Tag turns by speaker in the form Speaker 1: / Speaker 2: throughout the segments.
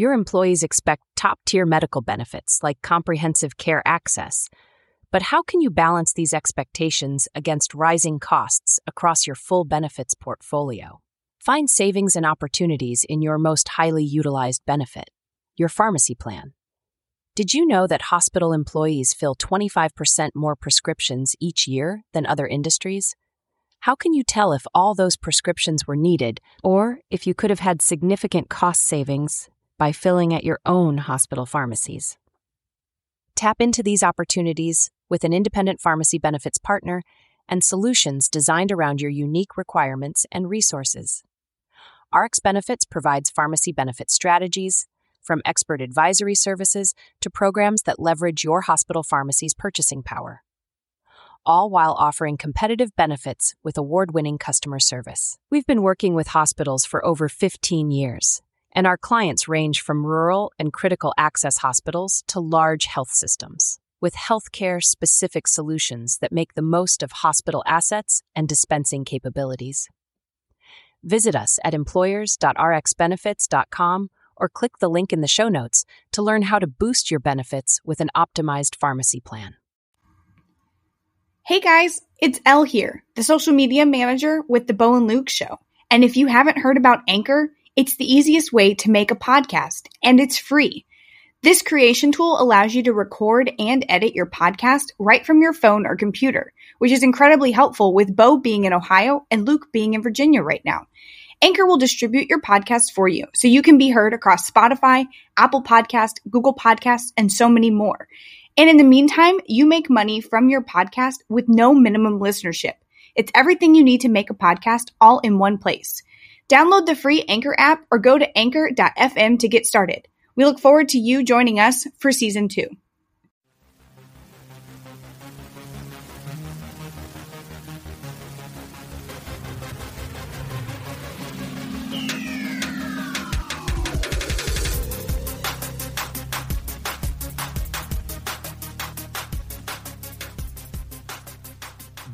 Speaker 1: Your employees expect top tier medical benefits like comprehensive care access. But how can you balance these expectations against rising costs across your full benefits portfolio? Find savings and opportunities in your most highly utilized benefit, your pharmacy plan. Did you know that hospital employees fill 25% more prescriptions each year than other industries? How can you tell if all those prescriptions were needed or if you could have had significant cost savings by filling at your own hospital pharmacies? Tap into these opportunities with an independent pharmacy benefits partner and solutions designed around your unique requirements and resources. RX Benefits provides pharmacy benefit strategies, from expert advisory services to programs that leverage your hospital pharmacy's purchasing power all while offering competitive benefits with award winning customer service. We've been working with hospitals for over 15 years, and our clients range from rural and critical access hospitals to large health systems. With healthcare specific solutions that make the most of hospital assets and dispensing capabilities. Visit us at employers.rxbenefits.com or click the link in the show notes to learn how to boost your benefits with an optimized pharmacy plan.
Speaker 2: Hey guys, it's Elle here, the social media manager with the Bo and Luke Show. And if you haven't heard about Anchor, it's the easiest way to make a podcast, and it's free. This creation tool allows you to record and edit your podcast right from your phone or computer, which is incredibly helpful with Bo being in Ohio and Luke being in Virginia right now. Anchor will distribute your podcast for you so you can be heard across Spotify, Apple Podcast, Google Podcasts, and so many more. And in the meantime, you make money from your podcast with no minimum listenership. It's everything you need to make a podcast all in one place. Download the free Anchor app or go to anchor.fm to get started. We look forward to you joining us for season two.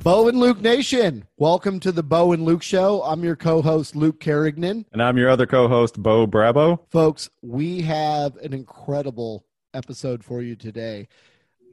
Speaker 3: Bo and Luke Nation, welcome to the Bo and Luke Show. I'm your co host, Luke Carignan.
Speaker 4: And I'm your other co host, Bo Brabo.
Speaker 3: Folks, we have an incredible episode for you today.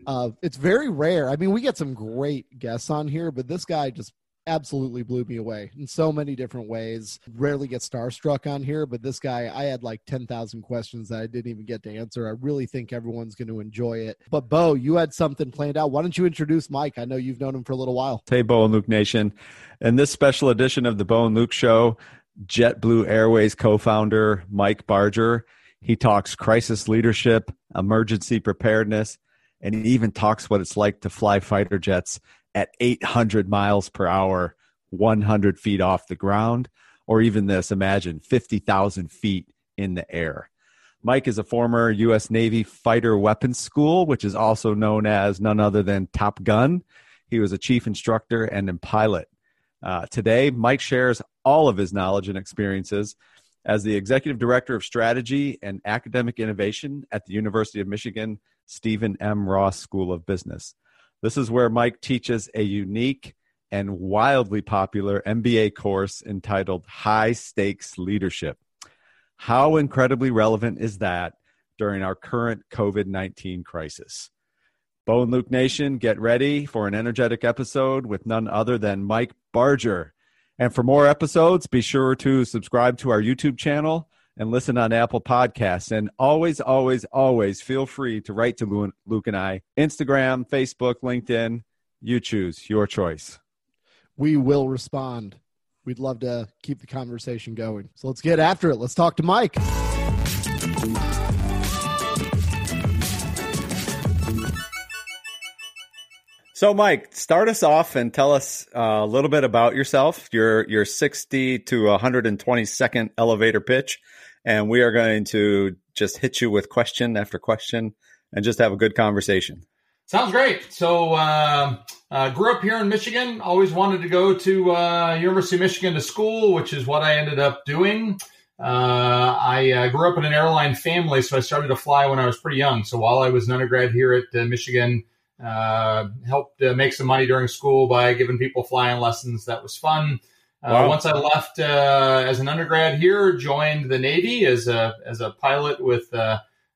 Speaker 3: Uh, it's very rare. I mean, we get some great guests on here, but this guy just absolutely blew me away in so many different ways. Rarely get starstruck on here, but this guy, I had like 10,000 questions that I didn't even get to answer. I really think everyone's going to enjoy it. But Bo, you had something planned out. Why don't you introduce Mike? I know you've known him for a little while.
Speaker 4: Hey, Bo and Luke Nation. In this special edition of the Bo and Luke Show, JetBlue Airways co founder Mike Barger. He talks crisis leadership, emergency preparedness, and he even talks what it's like to fly fighter jets at 800 miles per hour, 100 feet off the ground, or even this imagine 50,000 feet in the air. Mike is a former U.S. Navy Fighter Weapons School, which is also known as none other than Top Gun. He was a chief instructor and a pilot. Uh, today, Mike shares all of his knowledge and experiences as the executive director of strategy and academic innovation at the University of Michigan Stephen M. Ross School of Business. This is where Mike teaches a unique and wildly popular MBA course entitled High Stakes Leadership. How incredibly relevant is that during our current COVID 19 crisis? Bo and Luke Nation, get ready for an energetic episode with none other than Mike Barger. And for more episodes, be sure to subscribe to our YouTube channel and listen on Apple Podcasts. And always, always, always feel free to write to Luke and I Instagram, Facebook, LinkedIn. You choose your choice.
Speaker 3: We will respond. We'd love to keep the conversation going. So let's get after it. Let's talk to Mike.
Speaker 4: So, Mike, start us off and tell us uh, a little bit about yourself. Your your sixty to one hundred and twenty second elevator pitch, and we are going to just hit you with question after question and just have a good conversation.
Speaker 5: Sounds great. So, uh, uh, grew up here in Michigan. Always wanted to go to uh, University of Michigan to school, which is what I ended up doing. Uh, I uh, grew up in an airline family, so I started to fly when I was pretty young. So while I was an undergrad here at uh, Michigan, helped make some money during school by giving people flying lessons. That was fun. Wow. Once I left as an undergrad here, joined the Navy as a as a pilot with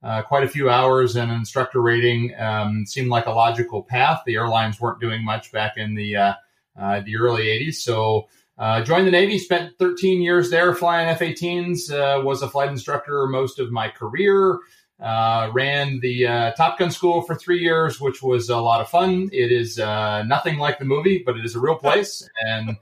Speaker 5: uh, quite a few hours and an instructor rating um, seemed like a logical path. The airlines weren't doing much back in the uh, uh, the early 80s, so uh, joined the Navy. Spent 13 years there flying F-18s. Uh, was a flight instructor most of my career. Uh, ran the Top Gun school for three years, which was a lot of fun. It is nothing like the movie, but it is a real place, and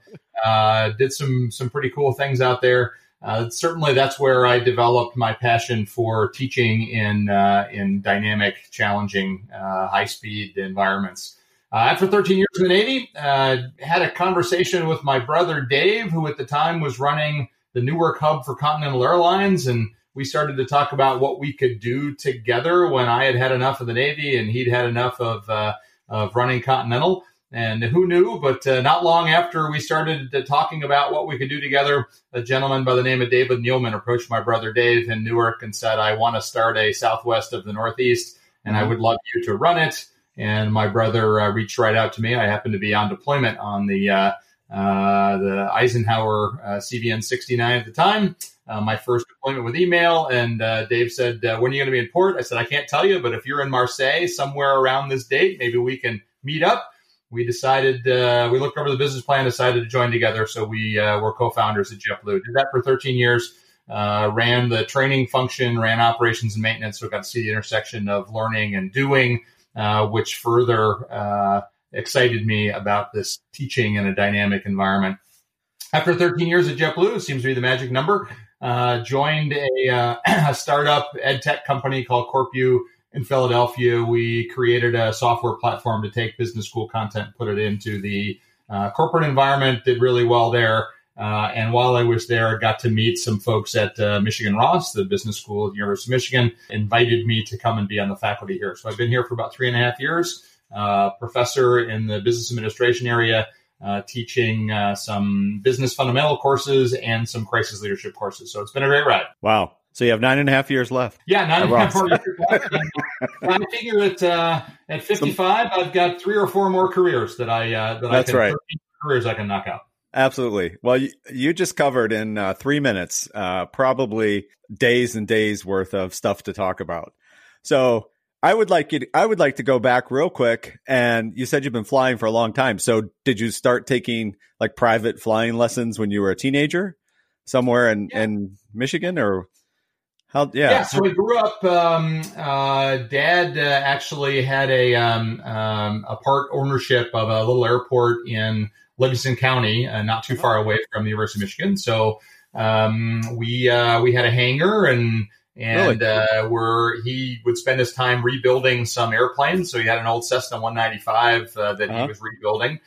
Speaker 5: did some some pretty cool things out there uh, certainly that's where I developed my passion for teaching in uh, in dynamic, challenging, uh, high speed environments. Uh, after 13 years in the Navy, uh, had a conversation with my brother Dave, who at the time was running the Newark hub for Continental Airlines, and we started to talk about what we could do together. When I had had enough of the Navy and he'd had enough of uh, of running Continental. And who knew? But uh, not long after we started uh, talking about what we could do together, a gentleman by the name of David Neeleman approached my brother Dave in Newark and said, I want to start a Southwest of the Northeast, and I would love you to run it. And my brother uh, reached right out to me. I happened to be on deployment on the uh, uh, the Eisenhower uh, CVN 69 at the time. my first deployment with email, and Dave said, "When are you going to be in port?" I said, "I can't tell you, but if you're in Marseille somewhere around this date, maybe we can meet up." We decided uh, we looked over the business plan, decided to join together. So we uh, were co-founders at JetBlue. Did that for 13 years. Uh, ran the training function, ran operations and maintenance. So got to see the intersection of learning and doing, uh, which further uh, excited me about this teaching in a dynamic environment. After 13 years at JetBlue, seems to be the magic number. Uh, joined a, a startup ed tech company called CorpU in Philadelphia, we created a software platform to take business school content, put it into the uh, corporate environment. Did really well there. Uh, and while I was there, I got to meet some folks at uh, Michigan Ross, the business school at the University of Michigan, invited me to come and be on the faculty here. So I've been here for about three and a half years, uh, professor in the business administration area, uh, teaching uh, some business fundamental courses and some crisis leadership courses. So it's been a great ride.
Speaker 4: Wow. So you have nine and a half years left.
Speaker 5: Yeah, nine and a half years left. I figure at uh, at fifty five, I've got three or four more careers that I uh, that
Speaker 4: That's
Speaker 5: I can,
Speaker 4: right.
Speaker 5: careers I can knock out.
Speaker 4: Absolutely. Well, you, you just covered in uh, three minutes, uh, probably days and days worth of stuff to talk about. So I would like you. To, I would like to go back real quick. And you said you've been flying for a long time. So did you start taking like private flying lessons when you were a teenager, somewhere in yeah. in Michigan, or how, yeah.
Speaker 5: yeah. So we grew up. Um, uh, Dad uh, actually had a um, um, a part ownership of a little airport in Livingston County, uh, not too far away from the University of Michigan. So um, we uh, we had a hangar and and really? uh, where he would spend his time rebuilding some airplanes. So he had an old Cessna 195 uh, that uh-huh. he was rebuilding,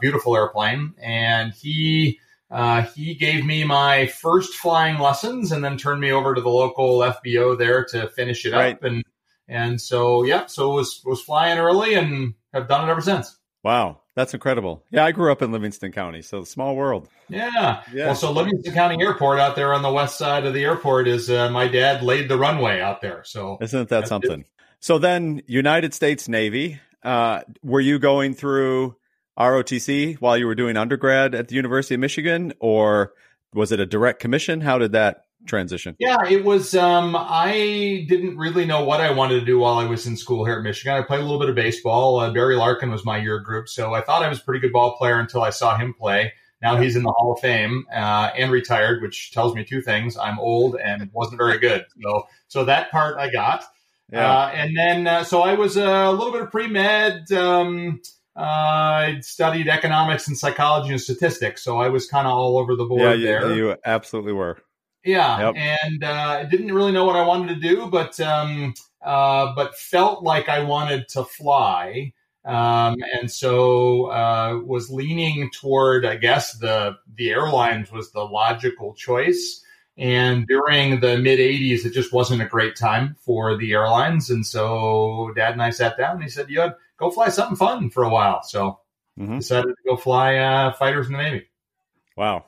Speaker 5: beautiful airplane, and he uh, he gave me my first flying lessons and then turned me over to the local FBO there to finish it right. up. And and so yeah, so was was flying early and have done it ever since.
Speaker 4: Wow, that's incredible. Yeah, I grew up in Livingston County, so small world.
Speaker 5: Yeah. yeah. Well, so Livingston County Airport out there on the west side of the airport is uh, my dad laid the runway out there. So
Speaker 4: isn't that something? It. So then, United States Navy. Uh, were you going through ROTC while you were doing undergrad at the University of Michigan, or was it a direct commission? How did that transition?
Speaker 5: Yeah, it was. Um, I didn't really know what I wanted to do while I was in school here at Michigan. I played a little bit of baseball. Uh, Barry Larkin was my year group, so I thought I was a pretty good ball player until I saw him play. Now he's in the Hall of Fame uh, and retired, which tells me two things: I'm old and wasn't very good. So, so that part I got. Yeah. Uh, and then, uh, so I was a little bit of pre med. Um, uh, I studied economics and psychology and statistics, so I was kind of all over the board
Speaker 4: yeah, you,
Speaker 5: there.
Speaker 4: You absolutely were.
Speaker 5: Yeah, yep. and uh, I didn't really know what I wanted to do, but um, uh, but felt like I wanted to fly, um, and so uh, was leaning toward, I guess the the airlines was the logical choice. And during the mid 80s, it just wasn't a great time for the airlines. And so dad and I sat down and he said, You go fly something fun for a while. So mm-hmm. decided to go fly uh, fighters in the Navy.
Speaker 4: Wow.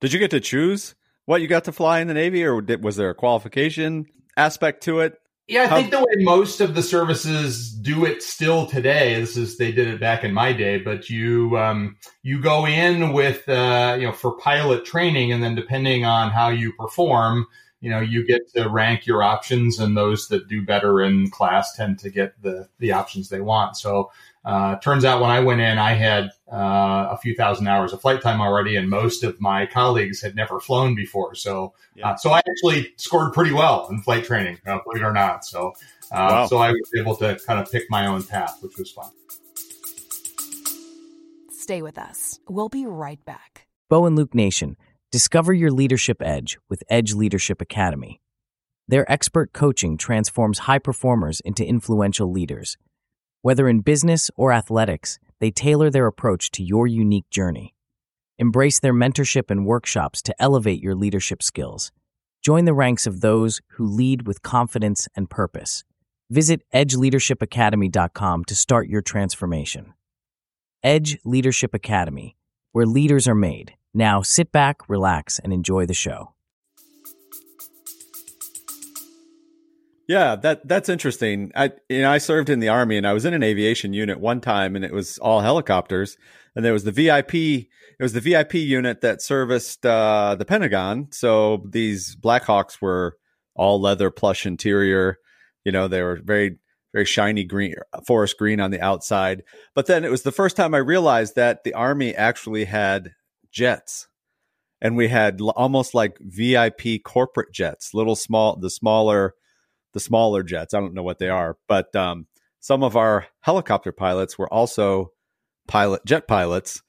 Speaker 4: Did you get to choose what you got to fly in the Navy, or did, was there a qualification aspect to it?
Speaker 5: Yeah, I think the way most of the services do it still today. This is they did it back in my day, but you um, you go in with uh, you know for pilot training, and then depending on how you perform, you know you get to rank your options, and those that do better in class tend to get the the options they want. So uh, turns out when I went in, I had uh, a few thousand hours of flight time already, and most of my colleagues had never flown before. So, yeah. uh, so I actually scored pretty well in flight training, uh, believe it or not. So, uh, wow. so I was able to kind of pick my own path, which was fun.
Speaker 1: Stay with us. We'll be right back. Bo and Luke Nation, discover your leadership edge with Edge Leadership Academy. Their expert coaching transforms high performers into influential leaders whether in business or athletics, they tailor their approach to your unique journey. Embrace their mentorship and workshops to elevate your leadership skills. Join the ranks of those who lead with confidence and purpose. Visit edgeleadershipacademy.com to start your transformation. Edge Leadership Academy, where leaders are made. Now sit back, relax, and enjoy the show.
Speaker 4: Yeah, that that's interesting. I you know I served in the army and I was in an aviation unit one time and it was all helicopters and there was the VIP it was the VIP unit that serviced uh, the Pentagon. So these Blackhawks were all leather plush interior. You know, they were very very shiny green forest green on the outside. But then it was the first time I realized that the army actually had jets. And we had almost like VIP corporate jets, little small the smaller the smaller jets. I don't know what they are, but um, some of our helicopter pilots were also pilot jet pilots.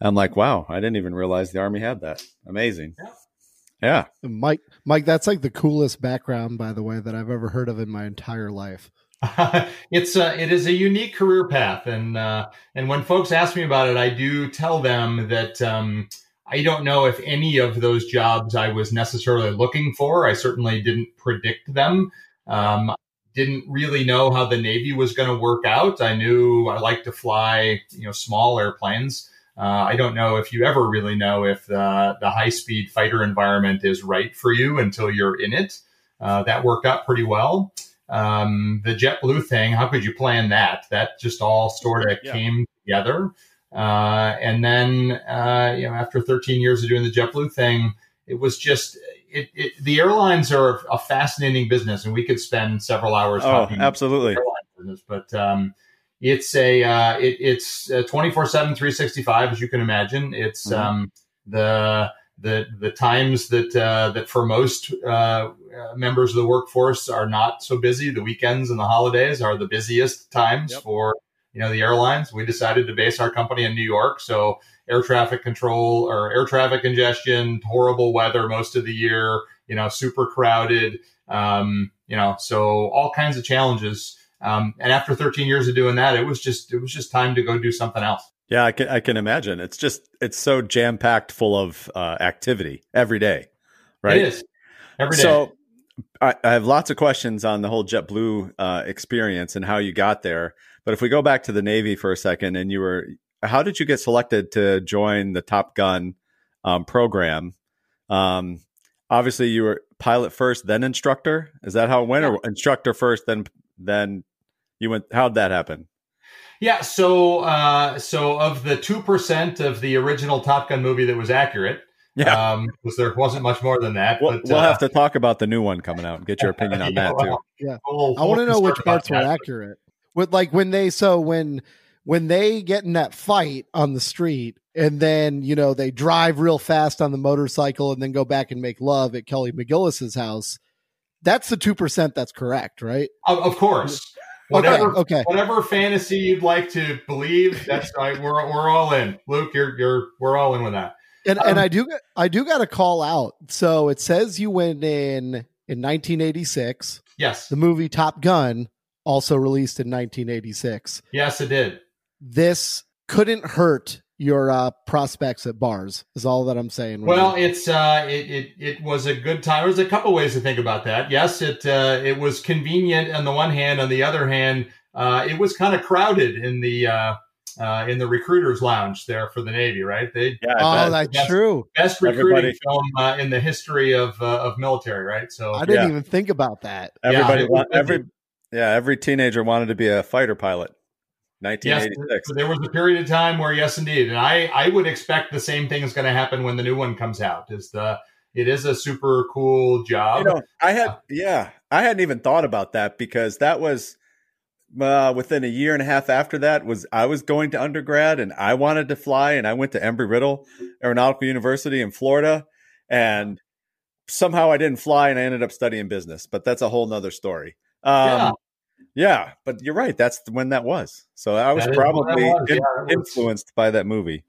Speaker 4: I'm like, wow, I didn't even realize the army had that. Amazing. Yeah.
Speaker 3: yeah. Mike, Mike, that's like the coolest background, by the way, that I've ever heard of in my entire life.
Speaker 5: it's uh, it is a unique career path, and uh, and when folks ask me about it, I do tell them that um, I don't know if any of those jobs I was necessarily looking for. I certainly didn't predict them, um, didn't really know how the Navy was going to work out. I knew I like to fly, you know, small airplanes. Uh, I don't know if you ever really know if the, the high speed fighter environment is right for you until you're in it. Uh, that worked out pretty well. Um, the JetBlue thing, how could you plan that? That just all sort of yeah. came together. Uh, and then, uh, you know, after 13 years of doing the JetBlue thing, it was just it, it, the airlines are a fascinating business, and we could spend several hours.
Speaker 4: Oh, absolutely.
Speaker 5: Business, but um, it's a uh, it, it's three sixty five. as you can imagine. It's mm-hmm. um, the the the times that uh, that for most uh, members of the workforce are not so busy. The weekends and the holidays are the busiest times yep. for you know the airlines. We decided to base our company in New York, so air traffic control or air traffic congestion, horrible weather most of the year, you know, super crowded, um, you know, so all kinds of challenges. Um, and after 13 years of doing that, it was just it was just time to go do something else.
Speaker 4: Yeah, I can I can imagine. It's just it's so jam packed full of uh, activity every day, right?
Speaker 5: It is every day.
Speaker 4: So I, I have lots of questions on the whole JetBlue uh, experience and how you got there. But if we go back to the Navy for a second, and you were how did you get selected to join the Top Gun um, program? Um, obviously, you were pilot first, then instructor. Is that how it went, yeah. or instructor first, then then you went? How'd that happen?
Speaker 5: Yeah, so uh, so of the two percent of the original Top Gun movie that was accurate, yeah, um, because there wasn't much more than that.
Speaker 4: We'll, but, we'll uh, have to talk about the new one coming out and get your opinion on yeah, that too.
Speaker 3: Yeah, we'll, I want to know which parts were accurate. With like when they so when when they get in that fight on the street and then you know they drive real fast on the motorcycle and then go back and make love at Kelly McGillis's house, that's the two percent that's correct, right?
Speaker 5: Of, of course. Whatever, okay, okay. Whatever fantasy you'd like to believe, that's right. We're we're all in. Luke, you're you're we're all in with that.
Speaker 3: And um, and I do I do got to call out. So it says you went in in 1986.
Speaker 5: Yes.
Speaker 3: The movie Top Gun also released in 1986.
Speaker 5: Yes, it did
Speaker 3: this couldn't hurt your uh, prospects at bars is all that I'm saying.
Speaker 5: Well, it's uh, it, it it was a good time. There's a couple ways to think about that. Yes, it uh, it was convenient on the one hand. On the other hand, uh, it was kind of crowded in the uh, uh, in the recruiters lounge there for the Navy, right? They
Speaker 3: yeah, oh, that's best, true.
Speaker 5: Best recruiting Everybody. film uh, in the history of uh, of military, right? So
Speaker 3: I didn't yeah. even think about that.
Speaker 4: Everybody, yeah, want, every yeah, every teenager wanted to be a fighter pilot. 1986. Yes,
Speaker 5: there was a period of time where, yes, indeed, and I I would expect the same thing is going to happen when the new one comes out. Is the it is a super cool job.
Speaker 4: You know, I had yeah, I hadn't even thought about that because that was uh, within a year and a half after that was I was going to undergrad and I wanted to fly and I went to Embry Riddle Aeronautical University in Florida and somehow I didn't fly and I ended up studying business, but that's a whole nother story. Um, yeah. yeah. but you're right. That's when that was. So I was that probably was. In, yeah, influenced by that movie.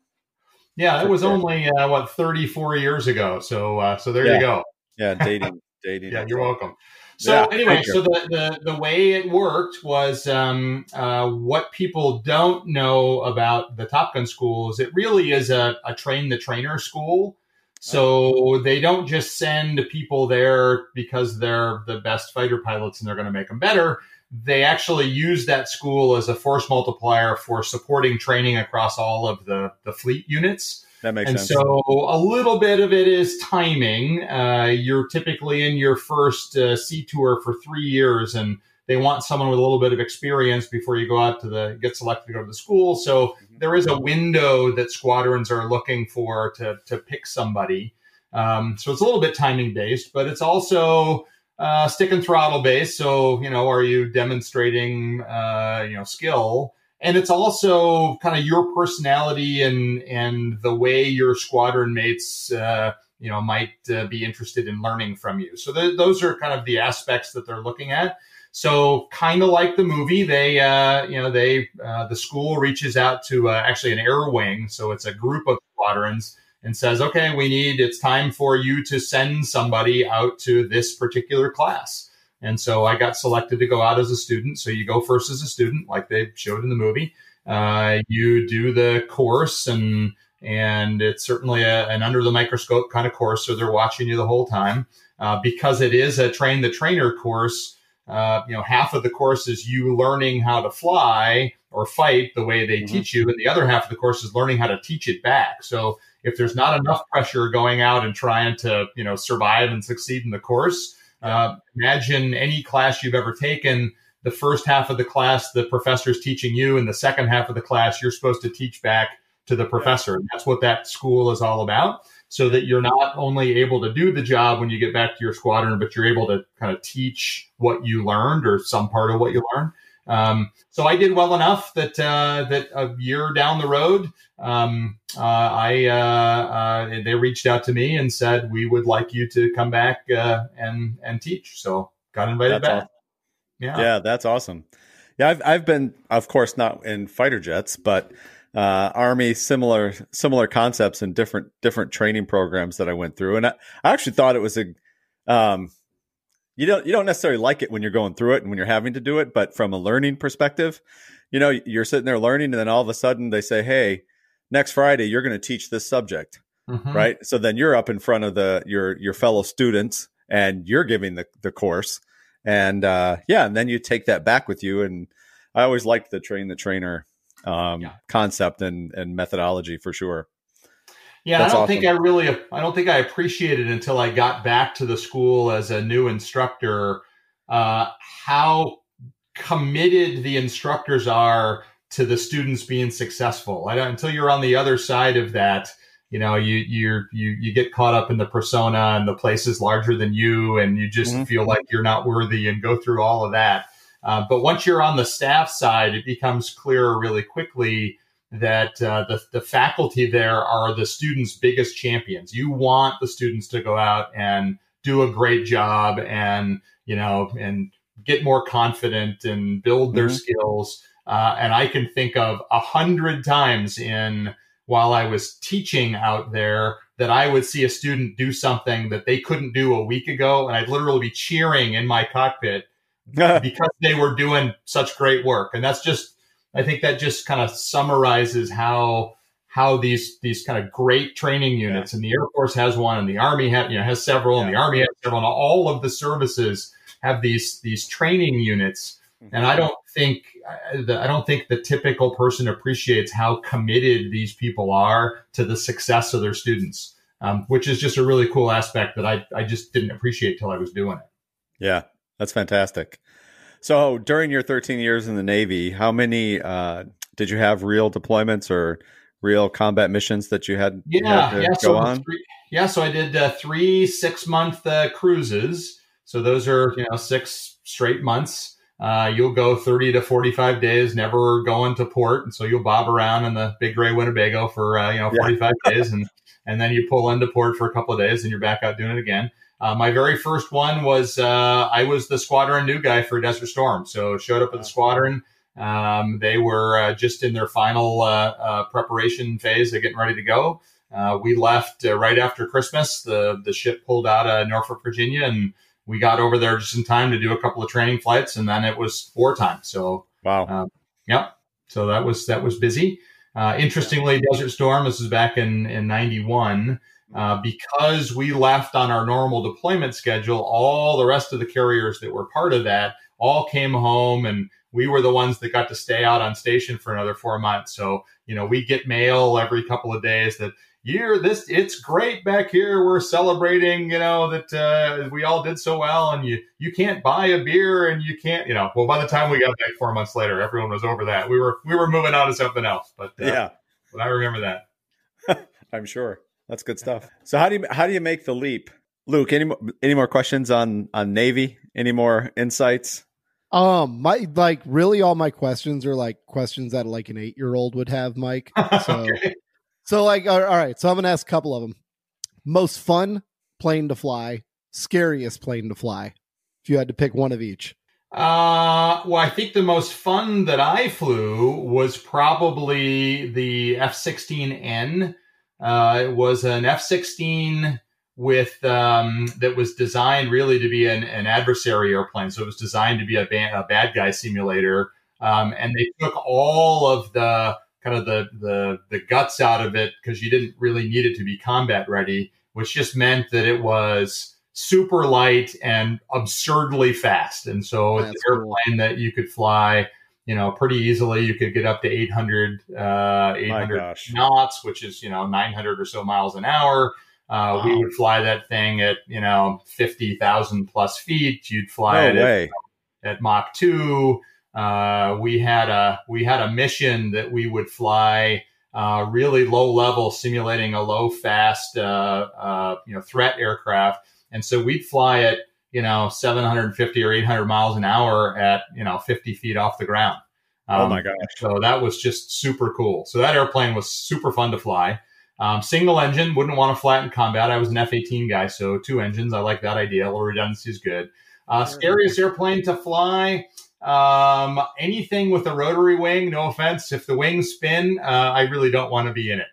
Speaker 5: Yeah, it was only uh, what 34 years ago. So uh, so there
Speaker 4: yeah.
Speaker 5: you go.
Speaker 4: Yeah, dating, dating.
Speaker 5: yeah, you're welcome. So yeah, anyway, so the, the, the way it worked was um, uh, what people don't know about the Top Gun school is it really is a, a train the trainer school. So they don't just send people there because they're the best fighter pilots and they're going to make them better. They actually use that school as a force multiplier for supporting training across all of the, the fleet units.
Speaker 4: That makes
Speaker 5: and
Speaker 4: sense.
Speaker 5: so a little bit of it is timing. Uh, you're typically in your first uh, sea tour for three years, and they want someone with a little bit of experience before you go out to the get selected to go to the school. So mm-hmm. there is a window that squadrons are looking for to to pick somebody. Um, so it's a little bit timing based, but it's also uh, stick and throttle based. So you know, are you demonstrating uh, you know skill? And it's also kind of your personality and and the way your squadron mates uh, you know might uh, be interested in learning from you. So th- those are kind of the aspects that they're looking at. So kind of like the movie they uh, you know they uh, the school reaches out to uh, actually an air wing. So it's a group of squadrons and says okay we need it's time for you to send somebody out to this particular class and so I got selected to go out as a student. So you go first as a student, like they showed in the movie. Uh, you do the course, and and it's certainly a, an under the microscope kind of course. So they're watching you the whole time uh, because it is a train the trainer course. Uh, you know, half of the course is you learning how to fly or fight the way they mm-hmm. teach you, and the other half of the course is learning how to teach it back. So if there's not enough pressure going out and trying to you know survive and succeed in the course uh, imagine any class you've ever taken. The first half of the class, the professor is teaching you, and the second half of the class, you're supposed to teach back to the professor. And that's what that school is all about. So that you're not only able to do the job when you get back to your squadron, but you're able to kind of teach what you learned or some part of what you learned. Um, so I did well enough that uh, that a year down the road, um, uh, I uh, uh, they reached out to me and said we would like you to come back uh, and and teach. So got invited that's back. Awesome.
Speaker 4: Yeah, yeah, that's awesome. Yeah, I've I've been, of course, not in fighter jets, but uh, army similar similar concepts and different different training programs that I went through, and I, I actually thought it was a um, you don't you don't necessarily like it when you're going through it and when you're having to do it, but from a learning perspective, you know, you're sitting there learning, and then all of a sudden they say, "Hey, next Friday you're going to teach this subject," mm-hmm. right? So then you're up in front of the your your fellow students and you're giving the the course, and uh, yeah, and then you take that back with you. And I always liked the train the trainer um, yeah. concept and and methodology for sure.
Speaker 5: Yeah, That's I don't awesome. think I really, I don't think I appreciated until I got back to the school as a new instructor uh, how committed the instructors are to the students being successful. I don't, until you're on the other side of that, you know, you you you you get caught up in the persona and the place is larger than you, and you just mm-hmm. feel like you're not worthy and go through all of that. Uh, but once you're on the staff side, it becomes clearer really quickly that uh, the, the faculty there are the students' biggest champions. You want the students to go out and do a great job and, you know, and get more confident and build their mm-hmm. skills. Uh, and I can think of a hundred times in while I was teaching out there that I would see a student do something that they couldn't do a week ago. And I'd literally be cheering in my cockpit because they were doing such great work. And that's just, I think that just kind of summarizes how how these these kind of great training units, yeah. and the Air Force has one, and the Army ha- you know has several, yeah. and the Army has several, and all of the services have these these training units And I don't think I don't think the typical person appreciates how committed these people are to the success of their students, um, which is just a really cool aspect that I I just didn't appreciate till I was doing it.
Speaker 4: Yeah, that's fantastic. So during your 13 years in the Navy, how many uh, did you have real deployments or real combat missions that you had?
Speaker 5: Yeah,
Speaker 4: you had
Speaker 5: yeah.
Speaker 4: so on?
Speaker 5: Three, yeah, so I did uh, three six month uh, cruises. So those are you know six straight months. Uh, you'll go 30 to 45 days, never going to port, and so you'll bob around in the big gray Winnebago for uh, you know 45 yeah. days, and and then you pull into port for a couple of days, and you're back out doing it again. Uh, my very first one was uh, I was the squadron new guy for Desert Storm, so showed up at the squadron. Um, they were uh, just in their final uh, uh, preparation phase, they're getting ready to go. Uh, we left right after Christmas. The the ship pulled out of Norfolk, Virginia, and we got over there just in time to do a couple of training flights, and then it was wartime. So
Speaker 4: wow,
Speaker 5: um, yep. So that was that was busy. interestingly, Desert Storm. This is back in in '91. Uh, because we left on our normal deployment schedule, all the rest of the carriers that were part of that all came home and we were the ones that got to stay out on station for another four months. So, you know, we get mail every couple of days that you're this, it's great back here. We're celebrating, you know, that uh, we all did so well and you, you can't buy a beer and you can't, you know, well, by the time we got back four months later, everyone was over that. We were, we were moving on to something else, but uh,
Speaker 4: yeah,
Speaker 5: but I remember that.
Speaker 4: I'm sure. That's good stuff. So how do you how do you make the leap, Luke? Any any more questions on on Navy? Any more insights?
Speaker 3: Um, my like really all my questions are like questions that like an eight year old would have, Mike. So, okay. so like all right, so I'm gonna ask a couple of them. Most fun plane to fly, scariest plane to fly. If you had to pick one of each.
Speaker 5: Uh, well, I think the most fun that I flew was probably the F 16N uh, it was an F 16 with um, that was designed really to be an, an, adversary airplane. So it was designed to be a, ba- a bad guy simulator. Um, and they took all of the kind of the, the, the guts out of it because you didn't really need it to be combat ready, which just meant that it was super light and absurdly fast. And so That's it's an airplane cool. that you could fly you know, pretty easily. You could get up to 800, uh, 800 knots, which is, you know, 900 or so miles an hour. Uh, wow. We would fly that thing at, you know, 50,000 plus feet. You'd fly
Speaker 4: no
Speaker 5: it. At, at Mach 2. Uh, we had a we had a mission that we would fly uh, really low level, simulating a low fast uh, uh, you know threat aircraft, and so we'd fly it you know, 750 or 800 miles an hour at, you know, 50 feet off the ground.
Speaker 4: Um, oh my gosh.
Speaker 5: So that was just super cool. So that airplane was super fun to fly. Um, single engine, wouldn't want to fly in combat. I was an F 18 guy, so two engines. I like that idea. A little redundancy is good. Uh, scariest airplane to fly. Um, anything with a rotary wing, no offense. If the wings spin, uh, I really don't want to be in it.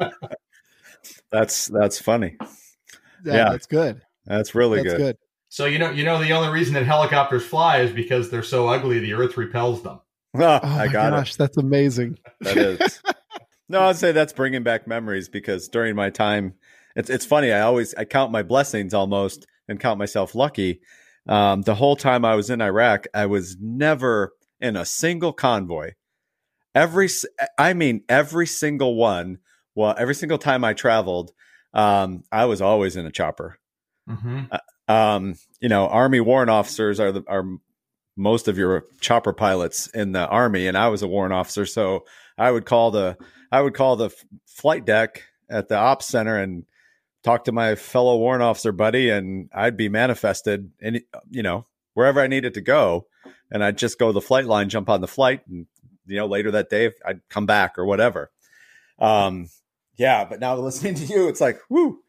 Speaker 4: that's that's funny
Speaker 3: yeah, that's good.
Speaker 4: That's really
Speaker 3: that's
Speaker 4: good.
Speaker 3: good.
Speaker 5: So you know, you know, the only reason that helicopters fly is because they're so ugly, the Earth repels them.
Speaker 4: Oh, oh I got
Speaker 3: gosh,
Speaker 4: it.
Speaker 3: That's amazing.
Speaker 4: That is. no, I'd say that's bringing back memories because during my time, it's it's funny. I always I count my blessings almost and count myself lucky. Um, the whole time I was in Iraq, I was never in a single convoy. Every, I mean, every single one. Well, every single time I traveled, um, I was always in a chopper. Mm-hmm. Uh, um, you know, Army warrant officers are the, are most of your chopper pilots in the Army, and I was a warrant officer, so I would call the I would call the f- flight deck at the ops center and talk to my fellow warrant officer buddy, and I'd be manifested, and you know, wherever I needed to go, and I'd just go to the flight line, jump on the flight, and you know, later that day I'd come back or whatever. Um, yeah, but now listening to you, it's like, whoo,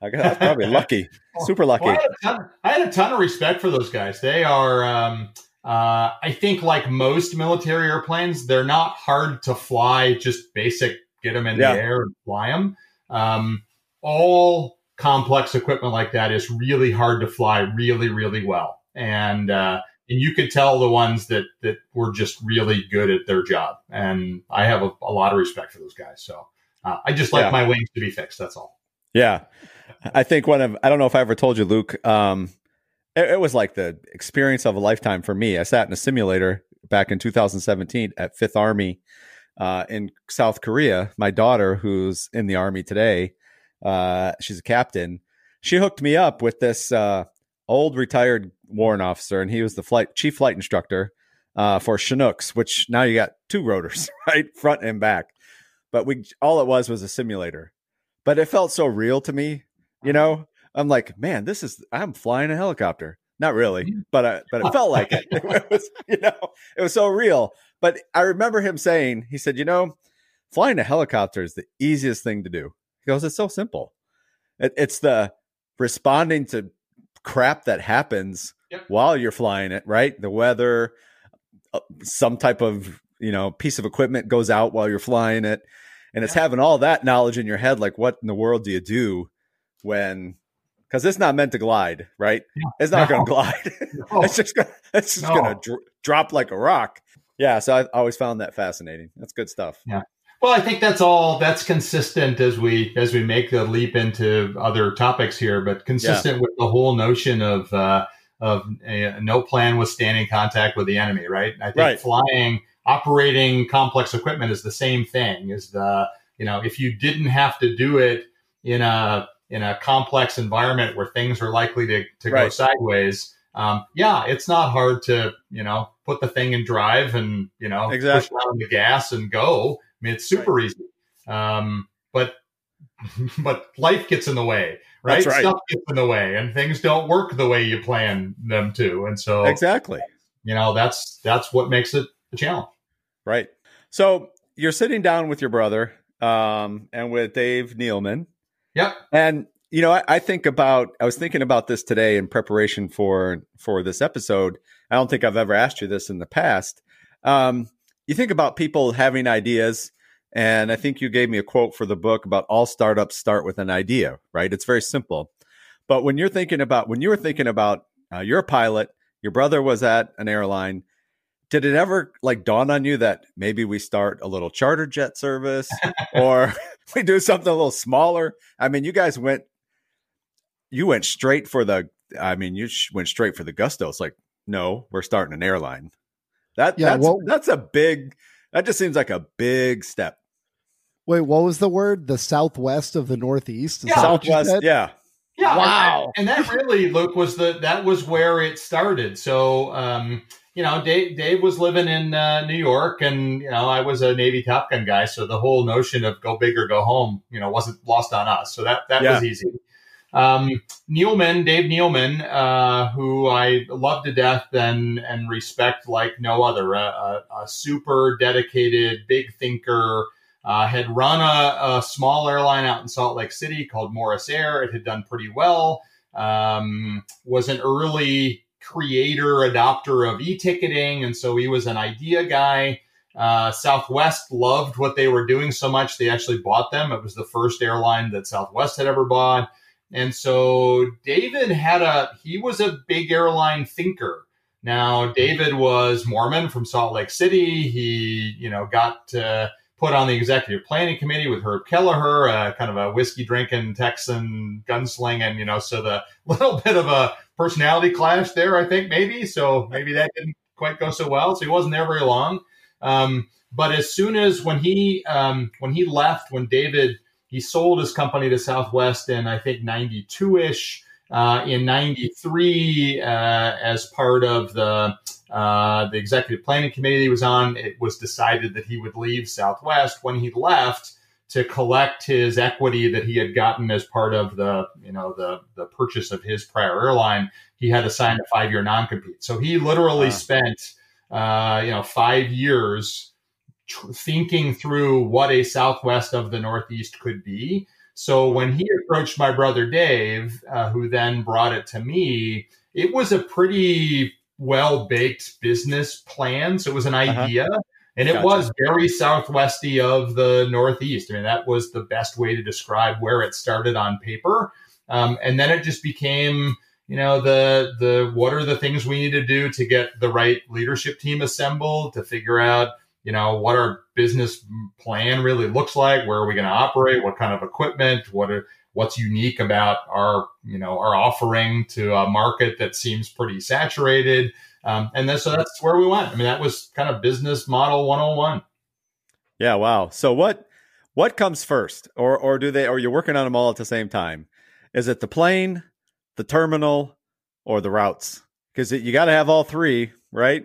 Speaker 4: I guess that's probably lucky, super lucky. Well, I,
Speaker 5: had ton, I, had a ton of respect for those guys. They are, um, uh, I think, like most military airplanes, they're not hard to fly. Just basic, get them in yeah. the air and fly them. Um, all complex equipment like that is really hard to fly, really, really well. And uh, and you could tell the ones that that were just really good at their job. And I have a, a lot of respect for those guys. So uh, I just like yeah. my wings to be fixed. That's all.
Speaker 4: Yeah. I think one of, I don't know if I ever told you, Luke, um, it, it was like the experience of a lifetime for me. I sat in a simulator back in 2017 at Fifth Army uh, in South Korea. My daughter, who's in the army today, uh, she's a captain. She hooked me up with this uh, old retired warrant officer, and he was the flight chief flight instructor uh, for Chinooks, which now you got two rotors, right, front and back. But we all it was was a simulator, but it felt so real to me. You know, I'm like, man, this is I'm flying a helicopter. Not really, but I, but it felt like it. it was, you know, it was so real. But I remember him saying, he said, you know, flying a helicopter is the easiest thing to do. He goes, it's so simple. It, it's the responding to crap that happens yep. while you're flying it, right? The weather, uh, some type of you know piece of equipment goes out while you're flying it, and it's having all that knowledge in your head. Like, what in the world do you do when? Because it's not meant to glide, right? Yeah. It's not no. going to glide. No. it's just gonna, it's just to dr- drop like a rock. Yeah, so I always found that fascinating. That's good stuff.
Speaker 5: Yeah. Well, I think that's all that's consistent as we as we make the leap into other topics here, but consistent yeah. with the whole notion of uh, of no plan withstanding contact with the enemy, right? I think right. flying, operating complex equipment is the same thing. Is the you know if you didn't have to do it in a in a complex environment where things are likely to, to right. go sideways, um, yeah, it's not hard to you know put the thing in drive and you know exactly. push down the gas and go. I mean, it's super right. easy. Um, but but life gets in the way, right? right? Stuff gets in the way, and things don't work the way you plan them to, and so
Speaker 4: exactly,
Speaker 5: you know, that's that's what makes it a challenge,
Speaker 4: right? So you're sitting down with your brother um, and with Dave Neeleman.
Speaker 5: Yep.
Speaker 4: And you know, I, I, think about I was thinking about this today in preparation for for this episode. I don't think I've ever asked you this in the past. Um, you think about people having ideas, and I think you gave me a quote for the book about all startups start with an idea, right? It's very simple. But when you're thinking about when you were thinking about uh, you're a pilot, your brother was at an airline. Did it ever like dawn on you that maybe we start a little charter jet service or we do something a little smaller? I mean, you guys went you went straight for the I mean, you went straight for the gusto. It's like, no, we're starting an airline. That yeah, that's well, that's a big. That just seems like a big step.
Speaker 3: Wait, what was the word? The southwest of the northeast.
Speaker 4: Is yeah. Southwest. Yeah.
Speaker 5: Yeah. Wow. And that, and that, really, Luke, was the that was where it started. So, um, you know, Dave, Dave was living in uh, New York, and you know, I was a Navy Top Gun guy, so the whole notion of go big or go home, you know, wasn't lost on us. So that that yeah. was easy. Um, Neeleman, Dave Neeleman, uh, who I love to death and, and respect like no other, a, a, a super dedicated, big thinker, uh, had run a, a, small airline out in Salt Lake City called Morris Air. It had done pretty well. Um, was an early creator, adopter of e-ticketing, and so he was an idea guy. Uh, Southwest loved what they were doing so much they actually bought them. It was the first airline that Southwest had ever bought. And so David had a, he was a big airline thinker. Now, David was Mormon from Salt Lake City. He, you know, got uh, put on the executive planning committee with Herb Kelleher, uh, kind of a whiskey drinking Texan gunslinging, you know, so the little bit of a personality clash there, I think, maybe. So maybe that didn't quite go so well. So he wasn't there very long. Um, but as soon as when he um, when he left, when David he sold his company to Southwest in, I think, 92 ish. Uh, in 93, uh, as part of the, uh, the executive planning committee he was on, it was decided that he would leave Southwest. When he left, to collect his equity that he had gotten as part of the you know the the purchase of his prior airline he had to sign a five year non compete so he literally wow. spent uh, you know five years tr- thinking through what a Southwest of the Northeast could be. So when he approached my brother Dave, uh, who then brought it to me, it was a pretty well baked business plan. So it was an uh-huh. idea. Uh-huh. And it gotcha. was very southwesty of the Northeast. I mean, that was the best way to describe where it started on paper. Um, and then it just became, you know, the the what are the things we need to do to get the right leadership team assembled to figure out you know, what our business plan really looks like. Where are we going to operate? What kind of equipment? What are, what's unique about our you know our offering to a market that seems pretty saturated. Um, and then, so that's where we went. I mean, that was kind of business model 101.
Speaker 4: Yeah. Wow. So what what comes first, or or do they? Or you're working on them all at the same time? Is it the plane, the terminal, or the routes? Because you got to have all three, right?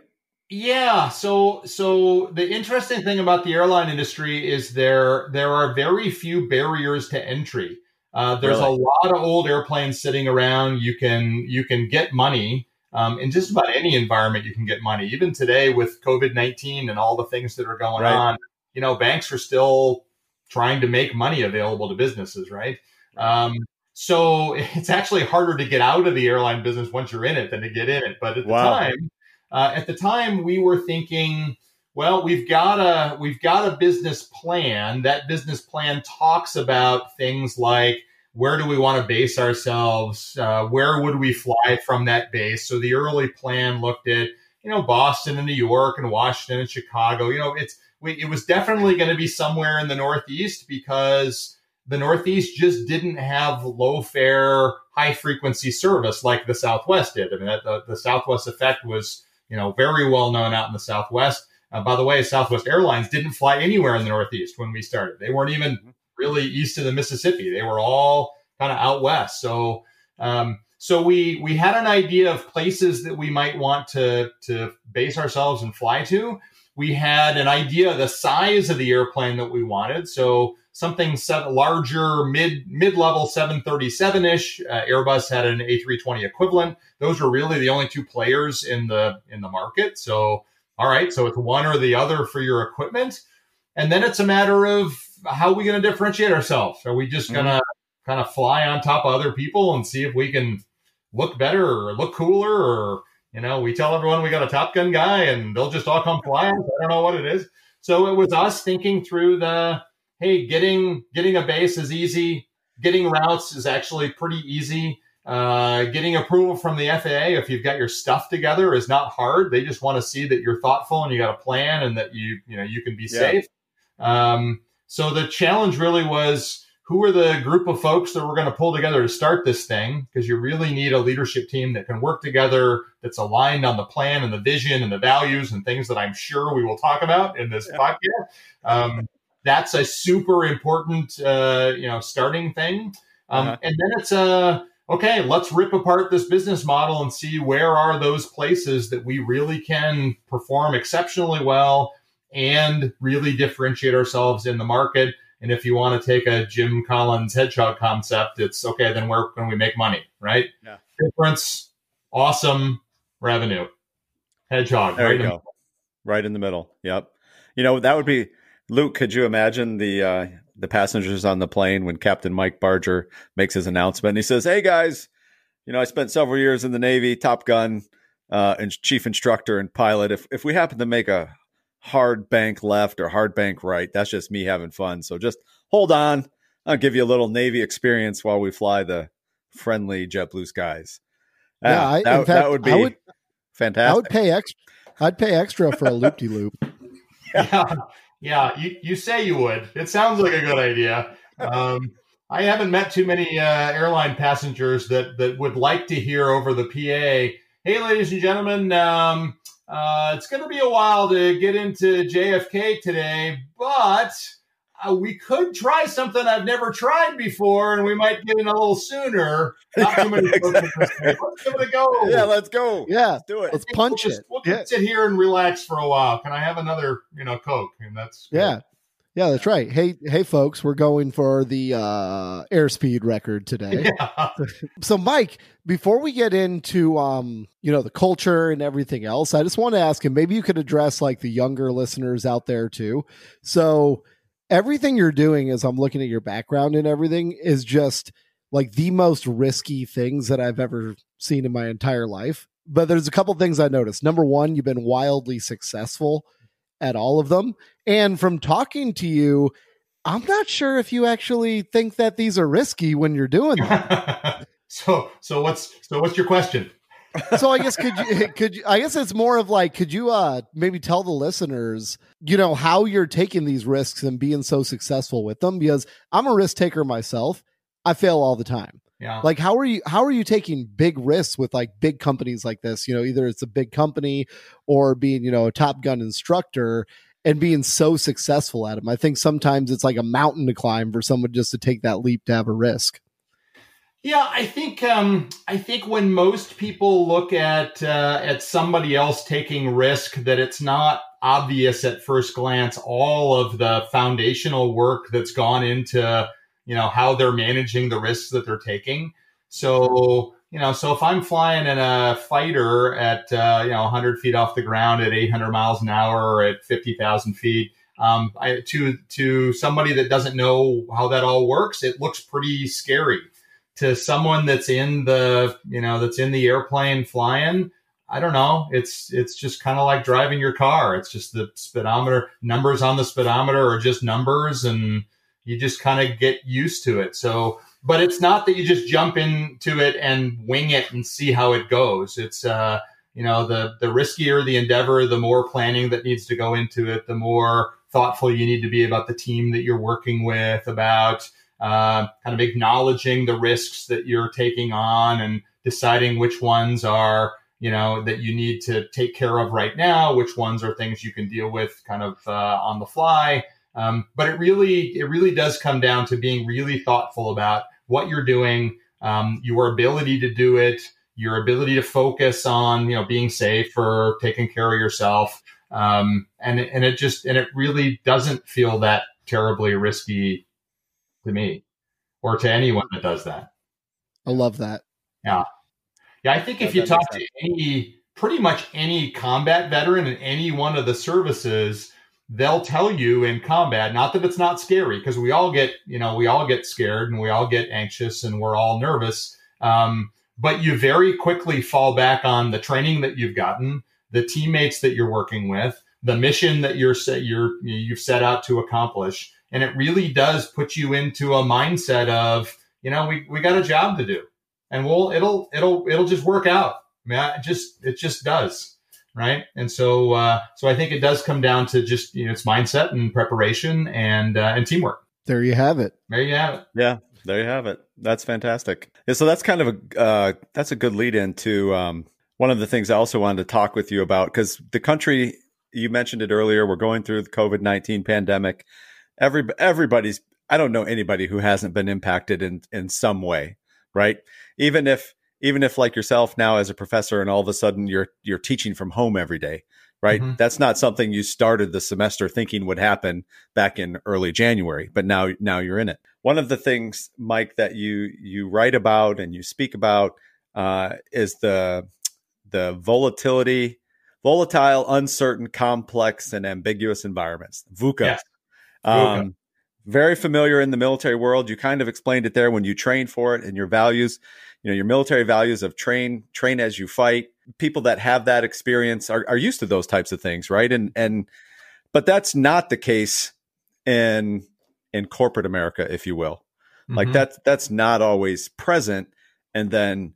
Speaker 5: Yeah. So so the interesting thing about the airline industry is there there are very few barriers to entry. Uh, there's really? a lot of old airplanes sitting around. You can you can get money um, in just about any environment. You can get money. Even today with COVID nineteen and all the things that are going right. on, you know, banks are still trying to make money available to businesses, right? Um, so it's actually harder to get out of the airline business once you're in it than to get in it. But at the wow. time, uh, at the time, we were thinking, well, we've got a we've got a business plan. That business plan talks about things like where do we want to base ourselves? Uh, where would we fly from that base? So the early plan looked at you know Boston and New York and Washington and Chicago. You know, it's we, it was definitely going to be somewhere in the Northeast because the Northeast just didn't have low fare, high frequency service like the Southwest did. I mean, that, the, the Southwest effect was you know, very well known out in the Southwest. Uh, by the way, Southwest Airlines didn't fly anywhere in the Northeast when we started. They weren't even mm-hmm. Really east of the Mississippi. They were all kind of out west. So, um, so we we had an idea of places that we might want to to base ourselves and fly to. We had an idea of the size of the airplane that we wanted. So something set larger, mid mid level 737 ish. Uh, Airbus had an A320 equivalent. Those were really the only two players in the in the market. So all right, so it's one or the other for your equipment, and then it's a matter of how are we going to differentiate ourselves? Are we just going to mm-hmm. kind of fly on top of other people and see if we can look better or look cooler or you know, we tell everyone we got a Top Gun guy and they'll just all come fly. I don't know what it is. So it was us thinking through the hey, getting getting a base is easy. Getting routes is actually pretty easy. Uh, getting approval from the FAA if you've got your stuff together is not hard. They just want to see that you're thoughtful and you got a plan and that you you know you can be yeah. safe. Um, so the challenge really was who are the group of folks that we're going to pull together to start this thing because you really need a leadership team that can work together that's aligned on the plan and the vision and the values and things that i'm sure we will talk about in this yeah. podcast um, that's a super important uh, you know starting thing um, uh-huh. and then it's a uh, okay let's rip apart this business model and see where are those places that we really can perform exceptionally well and really differentiate ourselves in the market and if you want to take a jim collins hedgehog concept it's okay then where can we make money right yeah. difference awesome revenue hedgehog
Speaker 4: there right you go right in the middle yep you know that would be Luke, could you imagine the uh, the passengers on the plane when Captain Mike Barger makes his announcement? And he says, "Hey guys, you know I spent several years in the Navy, Top Gun, uh, and chief instructor and pilot. If if we happen to make a hard bank left or hard bank right, that's just me having fun. So just hold on. I'll give you a little Navy experience while we fly the friendly JetBlue skies. Uh, yeah, I, that, fact, that, would be would, fantastic. I
Speaker 3: would pay extra. I'd pay extra for a loop de loop.
Speaker 5: Yeah, yeah, you, you say you would. It sounds like a good idea. Um, I haven't met too many uh, airline passengers that that would like to hear over the PA. Hey, ladies and gentlemen, um, uh, it's going to be a while to get into JFK today, but uh, we could try something I've never tried before, and we might get in a little sooner. Not too many folks. Let's give it a go.
Speaker 4: Yeah, let's go.
Speaker 3: Yeah,
Speaker 4: let's do it.
Speaker 3: Let's punch
Speaker 5: we'll
Speaker 3: it.
Speaker 5: We'll
Speaker 3: yeah.
Speaker 5: sit here and relax for a while. Can I have another, you know, Coke? And that's
Speaker 3: yeah. Yeah, that's right. Hey, hey, folks, we're going for the uh, airspeed record today. Yeah. so, Mike, before we get into um, you know, the culture and everything else, I just want to ask him. Maybe you could address like the younger listeners out there too. So, everything you're doing as I'm looking at your background and everything is just like the most risky things that I've ever seen in my entire life. But there's a couple things I noticed. Number one, you've been wildly successful at all of them. And from talking to you, I'm not sure if you actually think that these are risky when you're doing them.
Speaker 5: so so what's so what's your question?
Speaker 3: so I guess could you could you, I guess it's more of like could you uh maybe tell the listeners you know how you're taking these risks and being so successful with them because I'm a risk taker myself I fail all the time.
Speaker 5: Yeah.
Speaker 3: Like how are you how are you taking big risks with like big companies like this? You know, either it's a big company or being, you know, a top gun instructor and being so successful at them. I think sometimes it's like a mountain to climb for someone just to take that leap to have a risk.
Speaker 5: Yeah, I think um, I think when most people look at uh, at somebody else taking risk, that it's not obvious at first glance all of the foundational work that's gone into you know how they're managing the risks that they're taking. So you know, so if I'm flying in a fighter at uh, you know 100 feet off the ground at 800 miles an hour or at 50,000 feet, um, I, to to somebody that doesn't know how that all works, it looks pretty scary. To someone that's in the you know that's in the airplane flying i don't know. It's it's just kind of like driving your car. It's just the speedometer numbers on the speedometer are just numbers and you just kind of get used to it. So but it's not that you just jump into it and wing it and see how it goes. It's uh you know the the riskier the endeavor the more planning that needs to go into it the more thoughtful you need to be about the team that you're working with about uh, kind of acknowledging the risks that you're taking on and deciding which ones are you know that you need to take care of right now which ones are things you can deal with kind of uh, on the fly um, but it really it really does come down to being really thoughtful about what you're doing um, your ability to do it your ability to focus on you know being safe or taking care of yourself um, and and it just and it really doesn't feel that terribly risky to me or to anyone that does that.
Speaker 3: I love that.
Speaker 5: Yeah. Yeah. I think if you talk to any, pretty much any combat veteran in any one of the services, they'll tell you in combat, not that it's not scary, because we all get, you know, we all get scared and we all get anxious and we're all nervous. Um, but you very quickly fall back on the training that you've gotten, the teammates that you're working with, the mission that you're set, you're you've set out to accomplish, and it really does put you into a mindset of, you know, we, we got a job to do and we'll, it'll, it'll, it'll just work out. I mean, just, it just does. Right. And so, uh, so I think it does come down to just, you know, it's mindset and preparation and, uh, and teamwork.
Speaker 3: There you have it.
Speaker 5: There you have it.
Speaker 4: Yeah. There you have it. That's fantastic. Yeah, so that's kind of a, uh, that's a good lead into, um, one of the things I also wanted to talk with you about because the country, you mentioned it earlier, we're going through the COVID 19 pandemic every everybody's I don't know anybody who hasn't been impacted in in some way, right? Even if even if like yourself now as a professor and all of a sudden you're you're teaching from home every day, right? Mm-hmm. That's not something you started the semester thinking would happen back in early January, but now now you're in it. One of the things, Mike, that you you write about and you speak about uh, is the the volatility, volatile, uncertain, complex, and ambiguous environments. VUCA. Yes. Um, very familiar in the military world. You kind of explained it there when you train for it and your values, you know, your military values of train, train as you fight. People that have that experience are, are used to those types of things, right? And and but that's not the case in in corporate America, if you will. Mm-hmm. Like that's that's not always present. And then,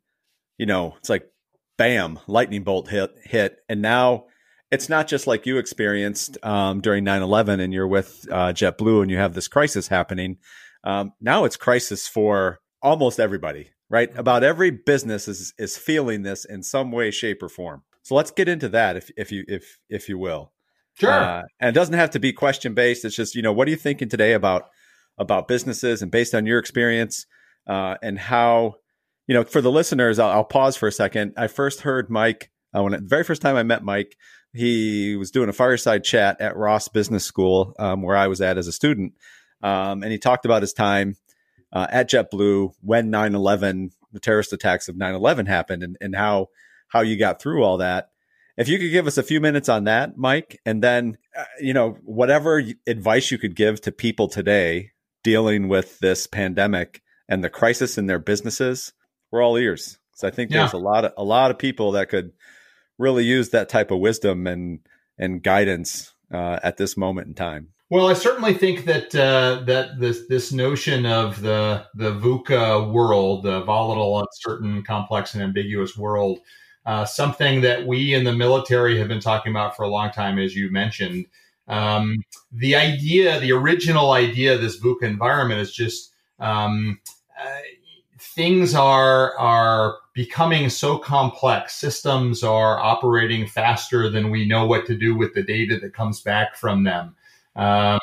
Speaker 4: you know, it's like bam, lightning bolt hit hit. And now it's not just like you experienced um, during 9-11 and you're with uh, jetblue and you have this crisis happening um, now it's crisis for almost everybody right? About every business is is feeling this in some way shape or form. So let's get into that if if you if if you will.
Speaker 5: Sure. Uh,
Speaker 4: and it doesn't have to be question based. It's just you know what are you thinking today about about businesses and based on your experience uh, and how you know for the listeners I'll, I'll, pause for a second. I first heard mike uh, when the very first time i met mike he was doing a fireside chat at Ross Business School, um, where I was at as a student. Um, and he talked about his time uh, at JetBlue when 9 11, the terrorist attacks of 9 11 happened, and, and how, how you got through all that. If you could give us a few minutes on that, Mike, and then, uh, you know, whatever advice you could give to people today dealing with this pandemic and the crisis in their businesses, we're all ears. So I think yeah. there's a lot of a lot of people that could really use that type of wisdom and and guidance uh, at this moment in time.
Speaker 5: Well, I certainly think that uh, that this this notion of the the VUCA world, the volatile, uncertain, complex, and ambiguous world, uh, something that we in the military have been talking about for a long time, as you mentioned. Um, the idea, the original idea of this VUCA environment is just um, uh, things are are becoming so complex. Systems are operating faster than we know what to do with the data that comes back from them. Um,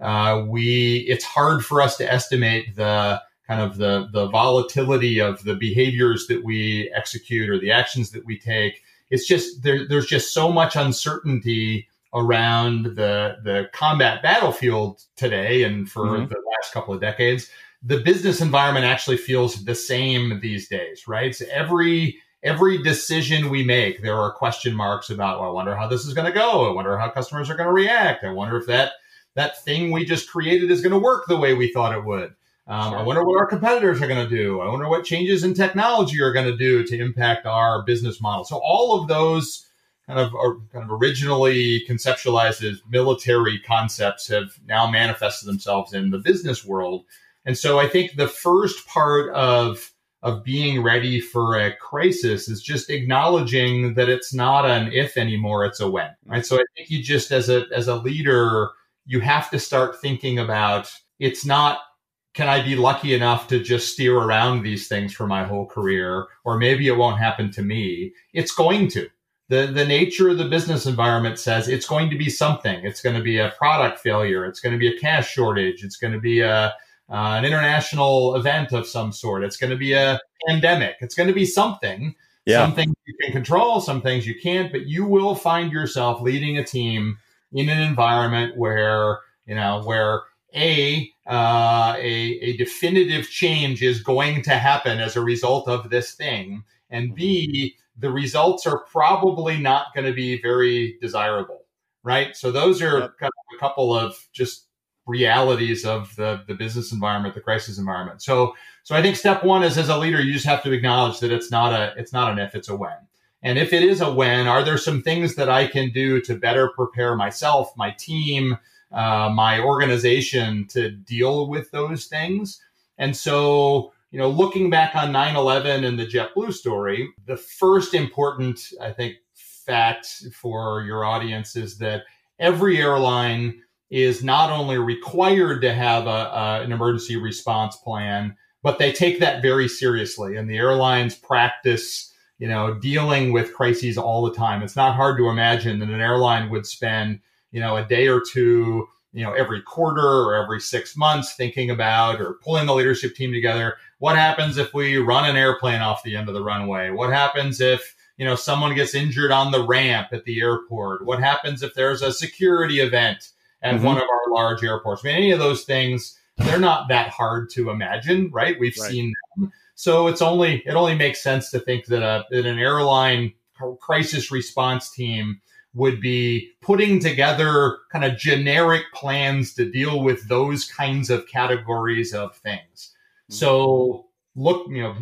Speaker 5: uh, we it's hard for us to estimate the kind of the the volatility of the behaviors that we execute or the actions that we take. It's just there, there's just so much uncertainty around the the combat battlefield today and for mm-hmm. the last couple of decades the business environment actually feels the same these days, right? So every every decision we make, there are question marks about. Well, I wonder how this is going to go. I wonder how customers are going to react. I wonder if that that thing we just created is going to work the way we thought it would. Um, I wonder what our competitors are going to do. I wonder what changes in technology are going to do to impact our business model. So all of those kind of are kind of originally conceptualized as military concepts have now manifested themselves in the business world. And so I think the first part of of being ready for a crisis is just acknowledging that it's not an if anymore, it's a when. Right. So I think you just as a as a leader, you have to start thinking about it's not can I be lucky enough to just steer around these things for my whole career? Or maybe it won't happen to me. It's going to. The, the nature of the business environment says it's going to be something. It's going to be a product failure. It's going to be a cash shortage. It's going to be a, uh, an international event of some sort. It's going to be a pandemic. It's going to be something. Yeah. Some things you can control, some things you can't, but you will find yourself leading a team in an environment where, you know, where a, uh, a, a definitive change is going to happen as a result of this thing. And B, the results are probably not going to be very desirable. Right. So those are yep. kind of a couple of just realities of the, the business environment, the crisis environment. So, so I think step one is as a leader, you just have to acknowledge that it's not a, it's not an if, it's a when. And if it is a when, are there some things that I can do to better prepare myself, my team, uh, my organization to deal with those things? And so, you know, looking back on 9 11 and the JetBlue story, the first important, I think, fact for your audience is that every airline is not only required to have a, a, an emergency response plan, but they take that very seriously. And the airlines practice, you know, dealing with crises all the time. It's not hard to imagine that an airline would spend, you know, a day or two, you know, every quarter or every six months thinking about or pulling the leadership team together. What happens if we run an airplane off the end of the runway? What happens if you know someone gets injured on the ramp at the airport what happens if there's a security event at mm-hmm. one of our large airports. I mean, any of those things, they're not that hard to imagine, right? We've right. seen them. So it's only it only makes sense to think that a that an airline crisis response team would be putting together kind of generic plans to deal with those kinds of categories of things. Mm-hmm. So look, you know,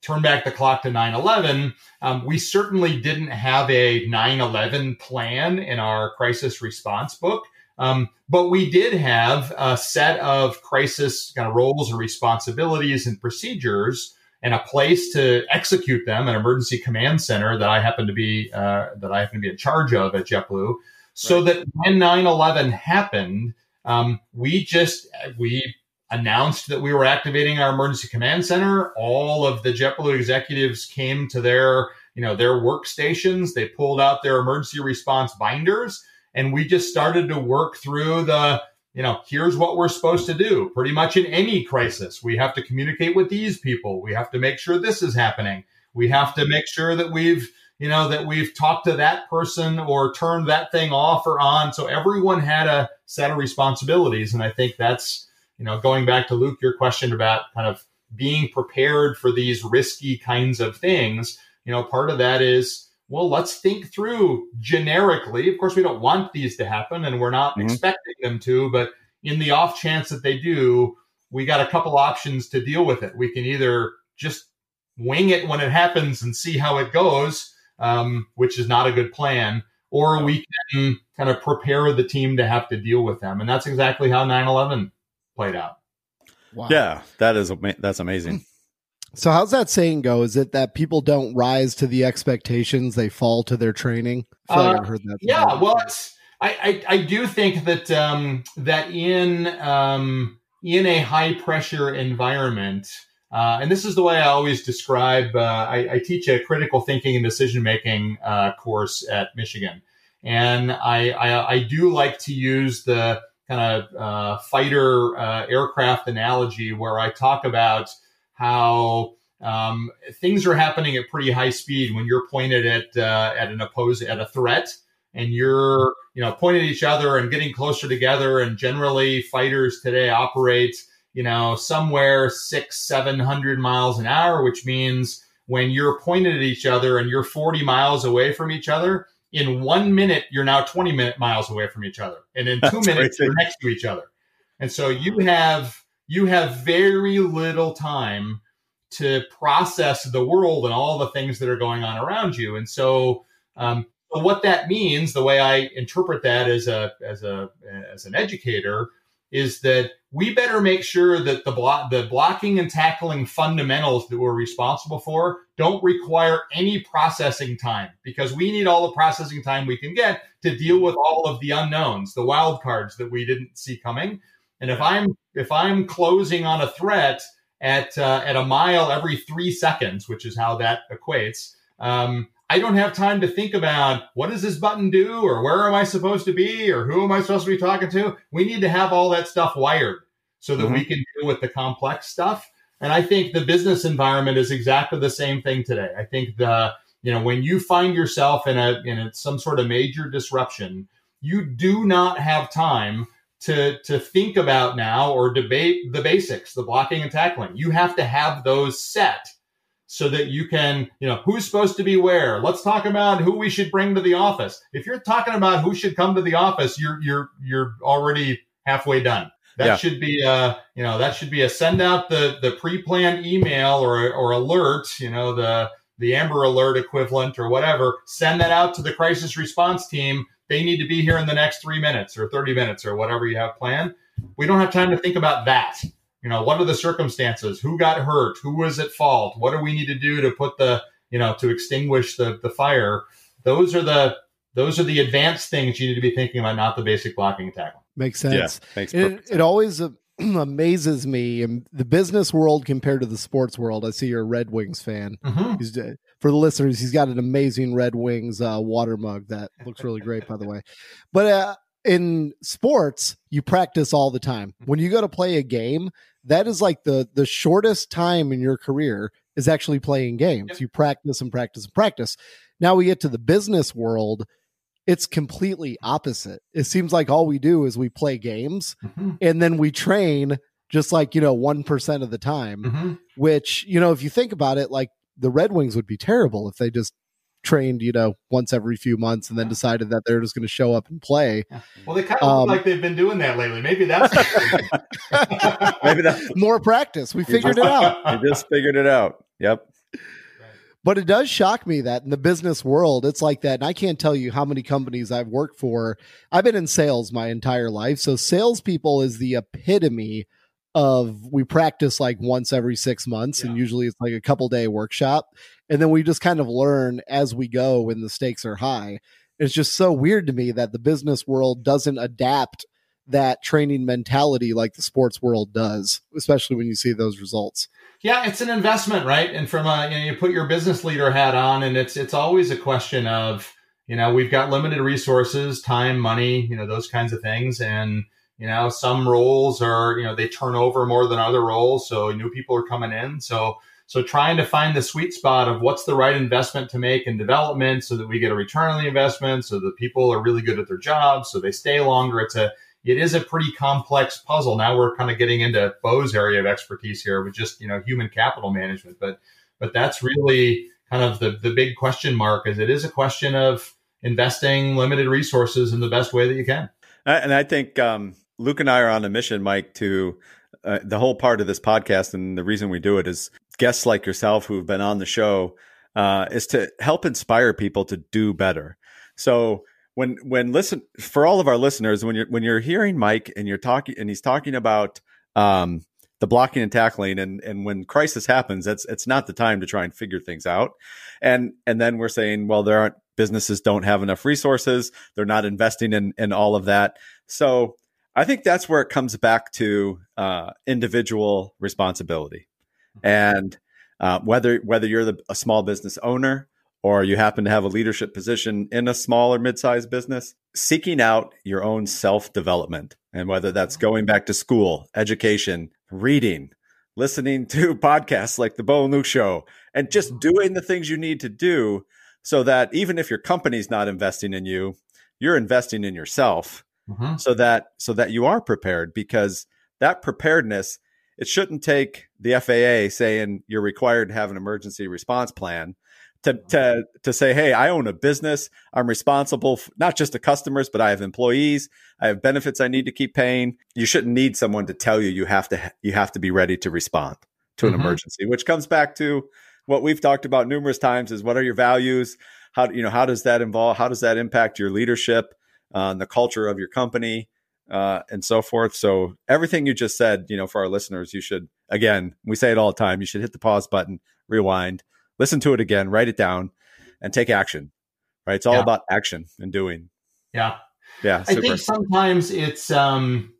Speaker 5: turn back the clock to 9-11 um, we certainly didn't have a 9-11 plan in our crisis response book um, but we did have a set of crisis kind of roles and responsibilities and procedures and a place to execute them, an emergency command center that I happen to be uh, that I happen to be in charge of at JetBlue. So right. that when 9/11 happened, um, we just we announced that we were activating our emergency command center. All of the JetBlue executives came to their you know their workstations. They pulled out their emergency response binders and we just started to work through the you know here's what we're supposed to do. Pretty much in any crisis we have to communicate with these people. We have to make sure this is happening. We have to make sure that we've you know that we've talked to that person or turned that thing off or on. So everyone had a set of responsibilities. And i think that's you know going back to luke your question about kind of being prepared for these risky kinds of things you know part of that is well, let's think through generically. Of course, we don't want these to happen and we're not mm-hmm. expecting them to, but in the off chance that they do, we got a couple options to deal with it. We can either just wing it when it happens and see how it goes, um, which is not a good plan, or we can kind of prepare the team to have to deal with them. And that's exactly how 9 11 played out.
Speaker 4: Wow. Yeah, that is that's amazing.
Speaker 3: So how's that saying go? Is it that people don't rise to the expectations; they fall to their training?
Speaker 5: I uh, like heard that. Yeah, well, I, I, I do think that um, that in um, in a high pressure environment, uh, and this is the way I always describe. Uh, I, I, teach a critical thinking and decision making uh, course at Michigan, and I, I, I, do like to use the kind of uh, fighter uh, aircraft analogy where I talk about how um, things are happening at pretty high speed when you're pointed at uh, at an oppose at a threat and you're you know pointing at each other and getting closer together. And generally fighters today operate you know somewhere six seven hundred miles an hour which means when you're pointed at each other and you're 40 miles away from each other in one minute you're now 20 minute miles away from each other. And in two That's minutes crazy. you're next to each other. And so you have you have very little time to process the world and all the things that are going on around you and so um, what that means, the way I interpret that as a as a as an educator, is that we better make sure that the block the blocking and tackling fundamentals that we're responsible for don't require any processing time because we need all the processing time we can get to deal with all of the unknowns, the wild cards that we didn't see coming. And if I'm if I'm closing on a threat at uh, at a mile every three seconds, which is how that equates. Um, I don't have time to think about what does this button do or where am I supposed to be or who am I supposed to be talking to. We need to have all that stuff wired so that mm-hmm. we can deal with the complex stuff. And I think the business environment is exactly the same thing today. I think the you know when you find yourself in a in a, some sort of major disruption, you do not have time to to think about now or debate the basics, the blocking and tackling. You have to have those set so that you can, you know, who's supposed to be where. Let's talk about who we should bring to the office. If you're talking about who should come to the office, you're you're you're already halfway done. That yeah. should be a, you know, that should be a send out the the pre-planned email or or alert, you know, the the Amber Alert equivalent or whatever. Send that out to the crisis response team. They need to be here in the next three minutes or 30 minutes or whatever you have planned. We don't have time to think about that. You know, what are the circumstances? Who got hurt? Who was at fault? What do we need to do to put the, you know, to extinguish the, the fire? Those are the those are the advanced things you need to be thinking about, not the basic blocking and tackling.
Speaker 3: Makes sense. Yeah, makes it, sense. it always uh, amazes me in the business world compared to the sports world. I see you're a Red Wings fan. Mm-hmm. For the listeners, he's got an amazing Red Wings uh, water mug that looks really great, by the way. But uh, in sports, you practice all the time. When you go to play a game, that is like the the shortest time in your career is actually playing games. Yep. You practice and practice and practice. Now we get to the business world, it's completely opposite. It seems like all we do is we play games mm-hmm. and then we train just like, you know, 1% of the time, mm-hmm. which, you know, if you think about it, like the Red Wings would be terrible if they just trained, you know, once every few months and then decided that they're just going to show up and play.
Speaker 5: Well, they kind of um, look like they've been doing that lately. Maybe that's
Speaker 3: maybe that's more practice. We figured it out.
Speaker 4: We just figured it out. Yep.
Speaker 3: But it does shock me that in the business world, it's like that. And I can't tell you how many companies I've worked for. I've been in sales my entire life. So salespeople is the epitome of we practice like once every six months yeah. and usually it's like a couple day workshop and then we just kind of learn as we go when the stakes are high. It's just so weird to me that the business world doesn't adapt that training mentality like the sports world does especially when you see those results.
Speaker 5: Yeah it's an investment right? And from a you know you put your business leader hat on and it's it's always a question of you know we've got limited resources time money you know those kinds of things and you know, some roles are, you know, they turn over more than other roles. So new people are coming in. So, so trying to find the sweet spot of what's the right investment to make in development so that we get a return on the investment, so that people are really good at their jobs, so they stay longer. It's a, it is a pretty complex puzzle. Now we're kind of getting into Bo's area of expertise here with just, you know, human capital management. But, but that's really kind of the, the big question mark is it is a question of investing limited resources in the best way that you can.
Speaker 4: And I think um, Luke and I are on a mission, Mike, to uh, the whole part of this podcast, and the reason we do it is guests like yourself who've been on the show uh, is to help inspire people to do better. So when when listen for all of our listeners, when you're when you're hearing Mike and you're talking and he's talking about um, the blocking and tackling, and and when crisis happens, that's it's not the time to try and figure things out. And and then we're saying, well, there aren't businesses don't have enough resources, they're not investing in in all of that. So I think that's where it comes back to uh, individual responsibility, and uh, whether whether you're the, a small business owner or you happen to have a leadership position in a small or mid-sized business, seeking out your own self-development, and whether that's going back to school, education, reading, listening to podcasts like the Bo and Luke Show, and just doing the things you need to do so that even if your company's not investing in you, you're investing in yourself mm-hmm. so that so that you are prepared because that preparedness it shouldn't take the FAA saying you're required to have an emergency response plan to to to say hey I own a business. I'm responsible for not just to customers but I have employees. I have benefits I need to keep paying. You shouldn't need someone to tell you you have to you have to be ready to respond to an mm-hmm. emergency which comes back to what we've talked about numerous times is what are your values? How you know how does that involve how does that impact your leadership uh, the culture of your company, uh, and so forth. So everything you just said, you know, for our listeners, you should again, we say it all the time. You should hit the pause button, rewind, listen to it again, write it down, and take action. Right? It's all yeah. about action and doing.
Speaker 5: Yeah.
Speaker 4: Yeah.
Speaker 5: Super. I think sometimes it's um,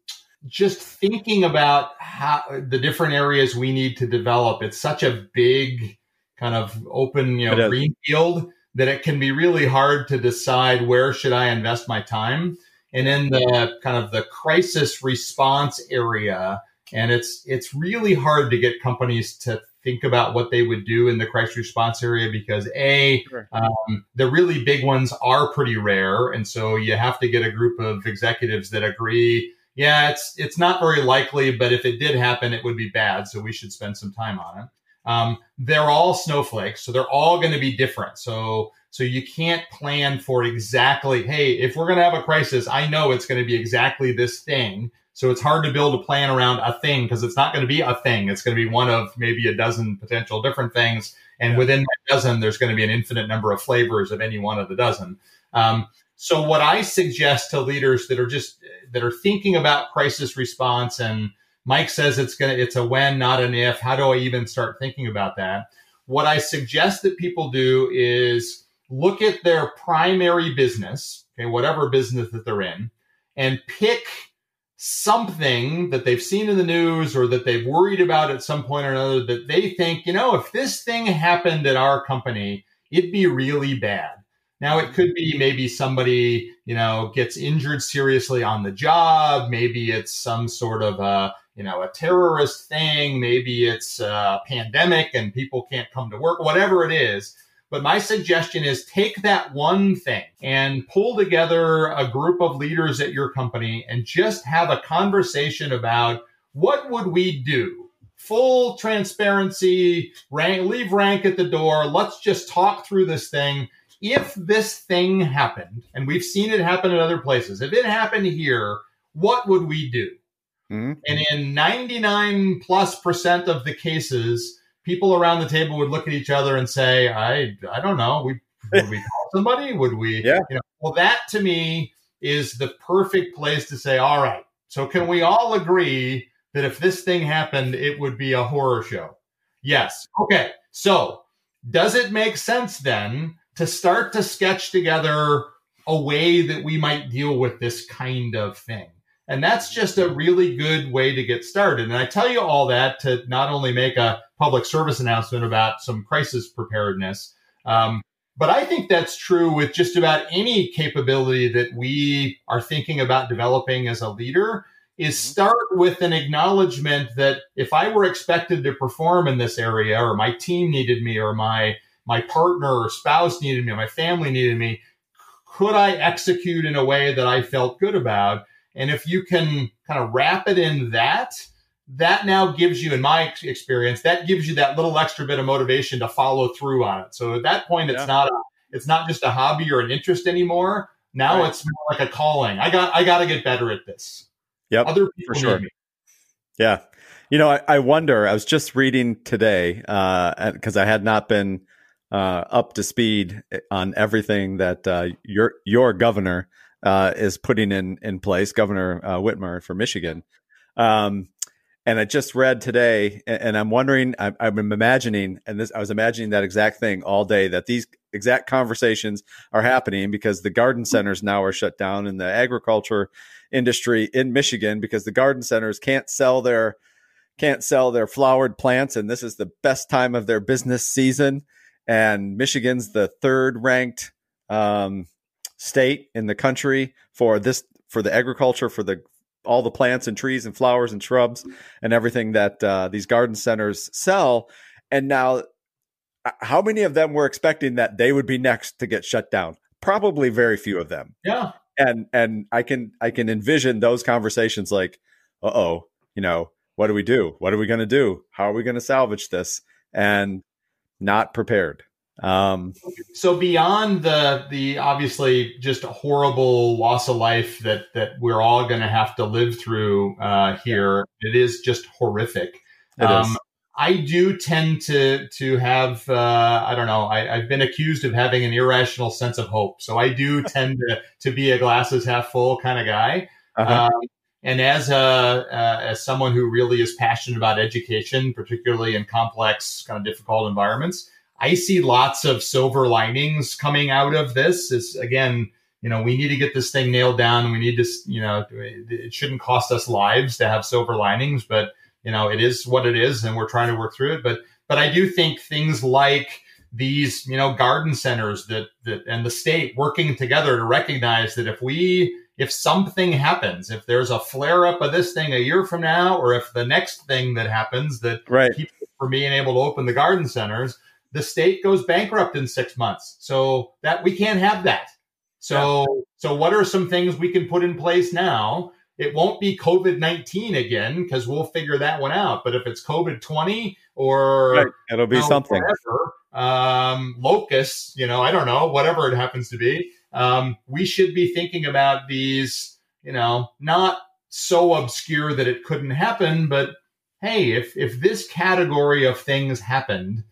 Speaker 5: just thinking about how the different areas we need to develop. It's such a big kind of open, you know, green field that it can be really hard to decide where should I invest my time. And in the kind of the crisis response area, and it's it's really hard to get companies to think about what they would do in the crisis response area because a sure. um, the really big ones are pretty rare, and so you have to get a group of executives that agree. Yeah, it's it's not very likely, but if it did happen, it would be bad. So we should spend some time on it. Um, they're all snowflakes, so they're all going to be different. So so you can't plan for exactly, hey, if we're going to have a crisis, I know it's going to be exactly this thing. So it's hard to build a plan around a thing because it's not going to be a thing. It's going to be one of maybe a dozen potential different things. And yeah. within that dozen, there's going to be an infinite number of flavors of any one of the dozen. Um, so what I suggest to leaders that are just that are thinking about crisis response and Mike says it's gonna it's a when, not an if. How do I even start thinking about that? What I suggest that people do is look at their primary business, okay, whatever business that they're in, and pick something that they've seen in the news or that they've worried about at some point or another that they think, you know, if this thing happened at our company, it'd be really bad. Now it could be maybe somebody, you know, gets injured seriously on the job. Maybe it's some sort of a, you know, a terrorist thing. Maybe it's a pandemic and people can't come to work, whatever it is. But my suggestion is take that one thing and pull together a group of leaders at your company and just have a conversation about what would we do? Full transparency, rank, leave rank at the door. Let's just talk through this thing. If this thing happened, and we've seen it happen in other places, if it happened here, what would we do? Mm-hmm. And in 99 plus percent of the cases, people around the table would look at each other and say, I, I don't know. We, would we call somebody? Would we?
Speaker 4: Yeah.
Speaker 5: You know, well, that to me is the perfect place to say, all right. So can we all agree that if this thing happened, it would be a horror show? Yes. Okay. So does it make sense then to start to sketch together a way that we might deal with this kind of thing? And that's just a really good way to get started. And I tell you all that to not only make a public service announcement about some crisis preparedness, um, but I think that's true with just about any capability that we are thinking about developing as a leader is mm-hmm. start with an acknowledgement that if I were expected to perform in this area or my team needed me or my my partner or spouse needed me or my family needed me, could I execute in a way that I felt good about? And if you can kind of wrap it in that, that now gives you, in my experience, that gives you that little extra bit of motivation to follow through on it. So at that point, it's yeah. not a, it's not just a hobby or an interest anymore. Now right. it's more like a calling. I got I got to get better at this.
Speaker 4: Yep, other people for sure. Yeah, you know, I, I, wonder. I was just reading today because uh, I had not been uh, up to speed on everything that uh, your your governor uh, is putting in in place, Governor uh, Whitmer for Michigan. Um, And I just read today, and I'm wondering, I'm, I'm imagining, and this, I was imagining that exact thing all day that these exact conversations are happening because the garden centers now are shut down in the agriculture industry in Michigan because the garden centers can't sell their can't sell their flowered plants and this is the best time of their business season and Michigan's the third ranked um, state in the country for this for the agriculture for the all the plants and trees and flowers and shrubs and everything that uh, these garden centers sell. And now uh, how many of them were expecting that they would be next to get shut down? Probably very few of them.
Speaker 5: Yeah.
Speaker 4: And and i can i can envision those conversations like uh-oh you know what do we do? What are we going to do? How are we going to salvage this? And not prepared. Um,
Speaker 5: so beyond the the obviously just horrible loss of life that that we're all going to have to live through uh, here, it is just horrific.
Speaker 4: Um,
Speaker 5: I do tend to to have uh, I don't know I, have been accused of having an irrational sense of hope, so I do tend to to be a glasses half full kind of guy. Uh-huh. Um, and as a uh, as someone who really is passionate about education, particularly in complex, kind of difficult environments, I see lots of silver linings coming out of this. Is again, you know, we need to get this thing nailed down. We need to, you know, it shouldn't cost us lives to have silver linings, but you know, it is what it is, and we're trying to work through it. But but I do think things like these, you know, garden centers that that and the state working together to recognize that if we if something happens, if there's a flare up of this thing a year from now, or if the next thing that happens that
Speaker 4: right.
Speaker 5: keeps from being able to open the garden centers, the state goes bankrupt in six months. So that we can't have that. So yeah. so what are some things we can put in place now? It won't be COVID nineteen again because we'll figure that one out. But if it's COVID twenty or
Speaker 4: right. it'll be you know, something.
Speaker 5: Whatever, um, locusts, you know, I don't know, whatever it happens to be um, we should be thinking about these, you know, not so obscure that it couldn't happen, but hey, if if this category of things happened,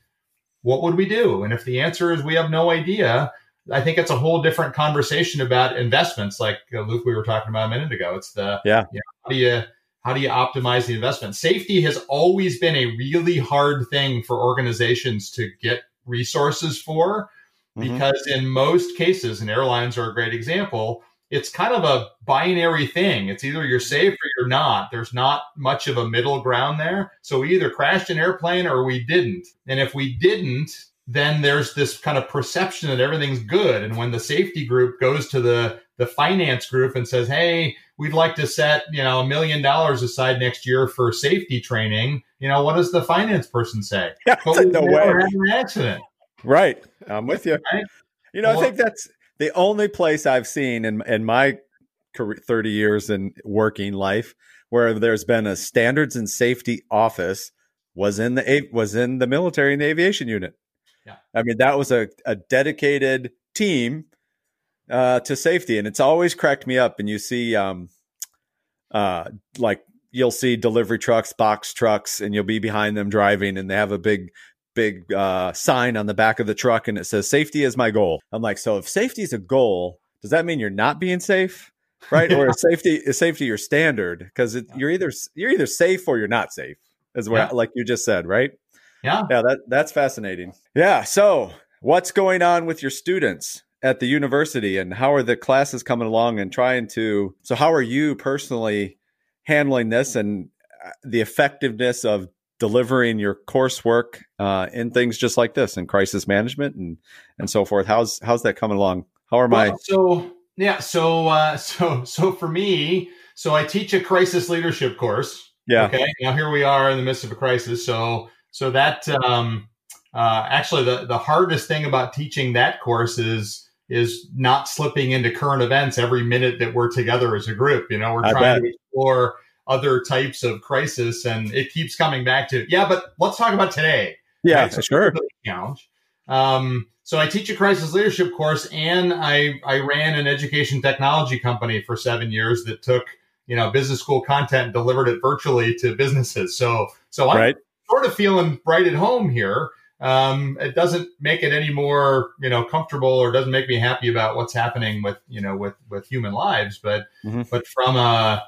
Speaker 5: what would we do? And if the answer is we have no idea, I think it's a whole different conversation about investments, like uh, Luke we were talking about a minute ago. It's the
Speaker 4: yeah,
Speaker 5: you know, how do you how do you optimize the investment? Safety has always been a really hard thing for organizations to get resources for mm-hmm. because in most cases, and airlines are a great example, it's kind of a binary thing. It's either you're mm-hmm. safe or you're not. There's not much of a middle ground there. So we either crashed an airplane or we didn't. And if we didn't, then there's this kind of perception that everything's good. And when the safety group goes to the the finance group and says, "Hey, we'd like to set you know a million dollars aside next year for safety training," you know, what does the finance person say?
Speaker 4: Yeah, no way.
Speaker 5: Had an accident.
Speaker 4: Right. I'm with you. Right? You know, well, I think that's the only place I've seen in in my career, 30 years in working life where there's been a standards and safety office was in the was in the military and the aviation unit.
Speaker 5: Yeah.
Speaker 4: I mean, that was a, a dedicated team uh, to safety, and it's always cracked me up. And you see, um, uh, like you'll see delivery trucks, box trucks, and you'll be behind them driving, and they have a big big uh, sign on the back of the truck and it says safety is my goal. I'm like, so if safety is a goal, does that mean you're not being safe? Right. yeah. Or is safety is safety your standard? Because you're either you're either safe or you're not safe, is what yeah. like you just said, right?
Speaker 5: Yeah.
Speaker 4: Yeah, that that's fascinating. Yeah. So what's going on with your students at the university and how are the classes coming along and trying to so how are you personally handling this and uh, the effectiveness of delivering your coursework uh, in things just like this in crisis management and and so forth. How's how's that coming along? How are my
Speaker 5: so yeah so uh, so so for me so I teach a crisis leadership course.
Speaker 4: Yeah.
Speaker 5: Okay. Now here we are in the midst of a crisis. So so that um, uh, actually the the hardest thing about teaching that course is is not slipping into current events every minute that we're together as a group. You know, we're
Speaker 4: I
Speaker 5: trying
Speaker 4: bet.
Speaker 5: to explore other types of crisis, and it keeps coming back to yeah. But let's talk about today.
Speaker 4: Yeah, right? so sure.
Speaker 5: Challenge. Um, so I teach a crisis leadership course, and I I ran an education technology company for seven years that took you know business school content and delivered it virtually to businesses. So so I'm
Speaker 4: right.
Speaker 5: sort of feeling right at home here. Um, it doesn't make it any more you know comfortable or doesn't make me happy about what's happening with you know with with human lives, but
Speaker 4: mm-hmm.
Speaker 5: but from a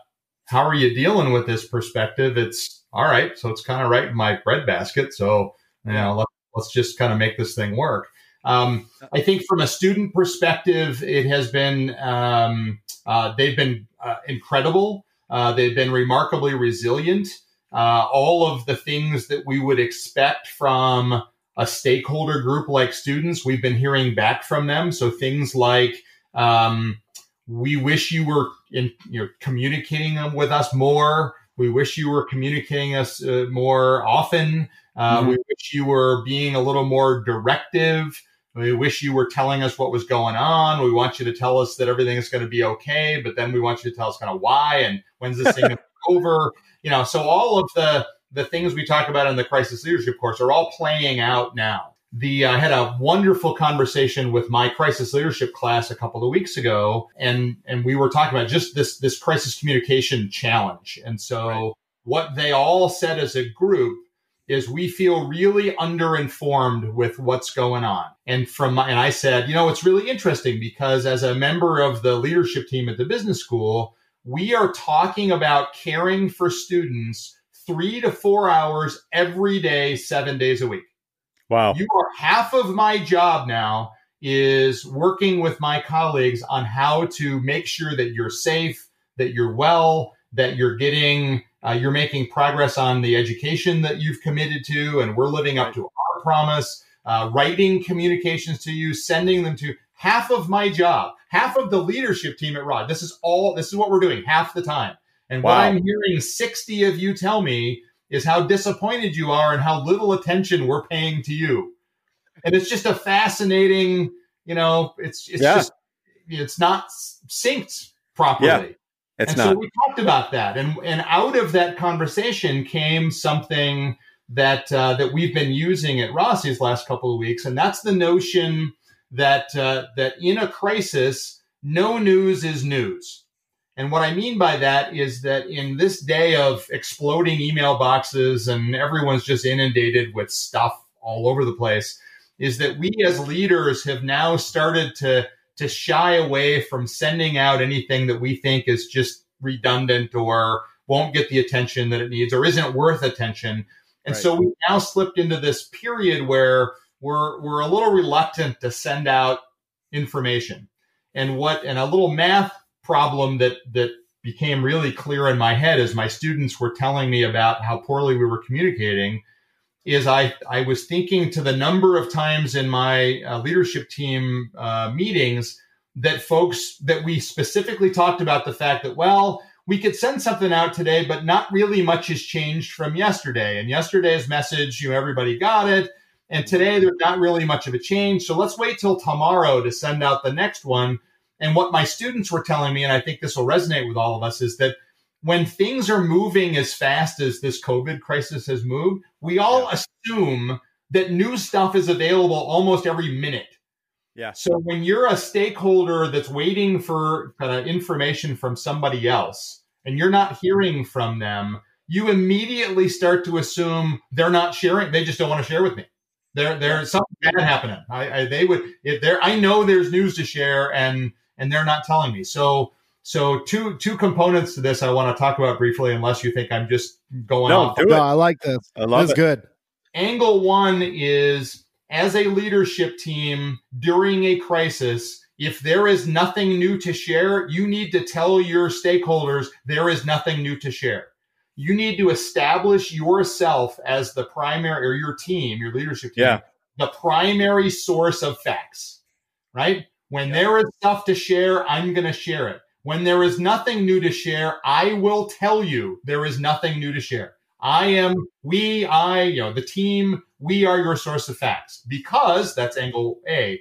Speaker 5: how are you dealing with this perspective? It's all right. So it's kind of right in my breadbasket. So, you know, let, let's just kind of make this thing work. Um, I think from a student perspective, it has been, um, uh, they've been uh, incredible. Uh, they've been remarkably resilient. Uh, all of the things that we would expect from a stakeholder group like students, we've been hearing back from them. So things like, um, we wish you were in, you know, communicating with us more. We wish you were communicating us uh, more often. Uh, mm-hmm. We wish you were being a little more directive. We wish you were telling us what was going on. We want you to tell us that everything is going to be okay, but then we want you to tell us kind of why and when's this thing over. You know, so all of the the things we talk about in the crisis leadership course are all playing out now. The uh, I had a wonderful conversation with my crisis leadership class a couple of weeks ago, and and we were talking about just this this crisis communication challenge. And so right. what they all said as a group is we feel really underinformed with what's going on. And from my, and I said, you know, it's really interesting because as a member of the leadership team at the business school, we are talking about caring for students three to four hours every day, seven days a week.
Speaker 4: Wow.
Speaker 5: You are half of my job now is working with my colleagues on how to make sure that you're safe, that you're well, that you're getting uh, you're making progress on the education that you've committed to, and we're living up to our promise. Uh, writing communications to you, sending them to half of my job, half of the leadership team at Ross. This is all. This is what we're doing half the time. And wow. what I'm hearing 60 of you tell me is how disappointed you are and how little attention we're paying to you. And it's just a fascinating, you know, it's it's yeah. just it's not synced properly. Yeah.
Speaker 4: It's
Speaker 5: and
Speaker 4: not.
Speaker 5: So we talked about that, and and out of that conversation came something that uh, that we've been using at Rossi's last couple of weeks, and that's the notion that uh, that in a crisis, no news is news. And what I mean by that is that in this day of exploding email boxes and everyone's just inundated with stuff all over the place, is that we as leaders have now started to to shy away from sending out anything that we think is just redundant or won't get the attention that it needs or isn't worth attention. And right. so we've now slipped into this period where we're we're a little reluctant to send out information. And what and a little math problem that that became really clear in my head as my students were telling me about how poorly we were communicating is I, I was thinking to the number of times in my uh, leadership team uh, meetings that folks that we specifically talked about the fact that, well, we could send something out today, but not really much has changed from yesterday. And yesterday's message, you know, everybody got it. And today there's not really much of a change. So let's wait till tomorrow to send out the next one. And what my students were telling me, and I think this will resonate with all of us, is that when things are moving as fast as this COVID crisis has moved, we all yeah. assume that new stuff is available almost every minute.
Speaker 4: Yeah.
Speaker 5: So when you're a stakeholder that's waiting for kind of information from somebody else and you're not hearing from them, you immediately start to assume they're not sharing. They just don't want to share with me. There, there's something bad happening. I, I they would if there. I know there's news to share, and and they're not telling me. So so two two components to this I want to talk about briefly, unless you think I'm just going
Speaker 3: no,
Speaker 5: off.
Speaker 3: Do it. No, I like this. I love this it. good.
Speaker 5: Angle one is as a leadership team during a crisis, if there is nothing new to share, you need to tell your stakeholders there is nothing new to share. You need to establish yourself as the primary or your team, your leadership team,
Speaker 4: yeah.
Speaker 5: the primary source of facts, right? When yeah. there is stuff to share, I'm going to share it. When there is nothing new to share, I will tell you there is nothing new to share. I am, we, I, you know, the team, we are your source of facts because that's angle A.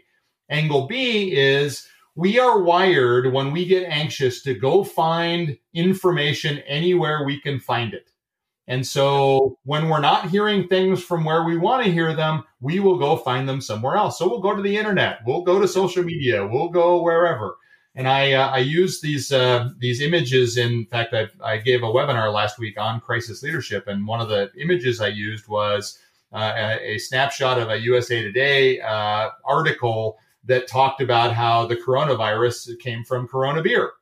Speaker 5: Angle B is we are wired when we get anxious to go find information anywhere we can find it. And so when we're not hearing things from where we want to hear them, we will go find them somewhere else. So we'll go to the internet, we'll go to social media, we'll go wherever. And I, uh, I use these uh, these images. In fact, I, I gave a webinar last week on crisis leadership, and one of the images I used was uh, a, a, snapshot of a USA Today uh, article that talked about how the coronavirus came from Corona beer.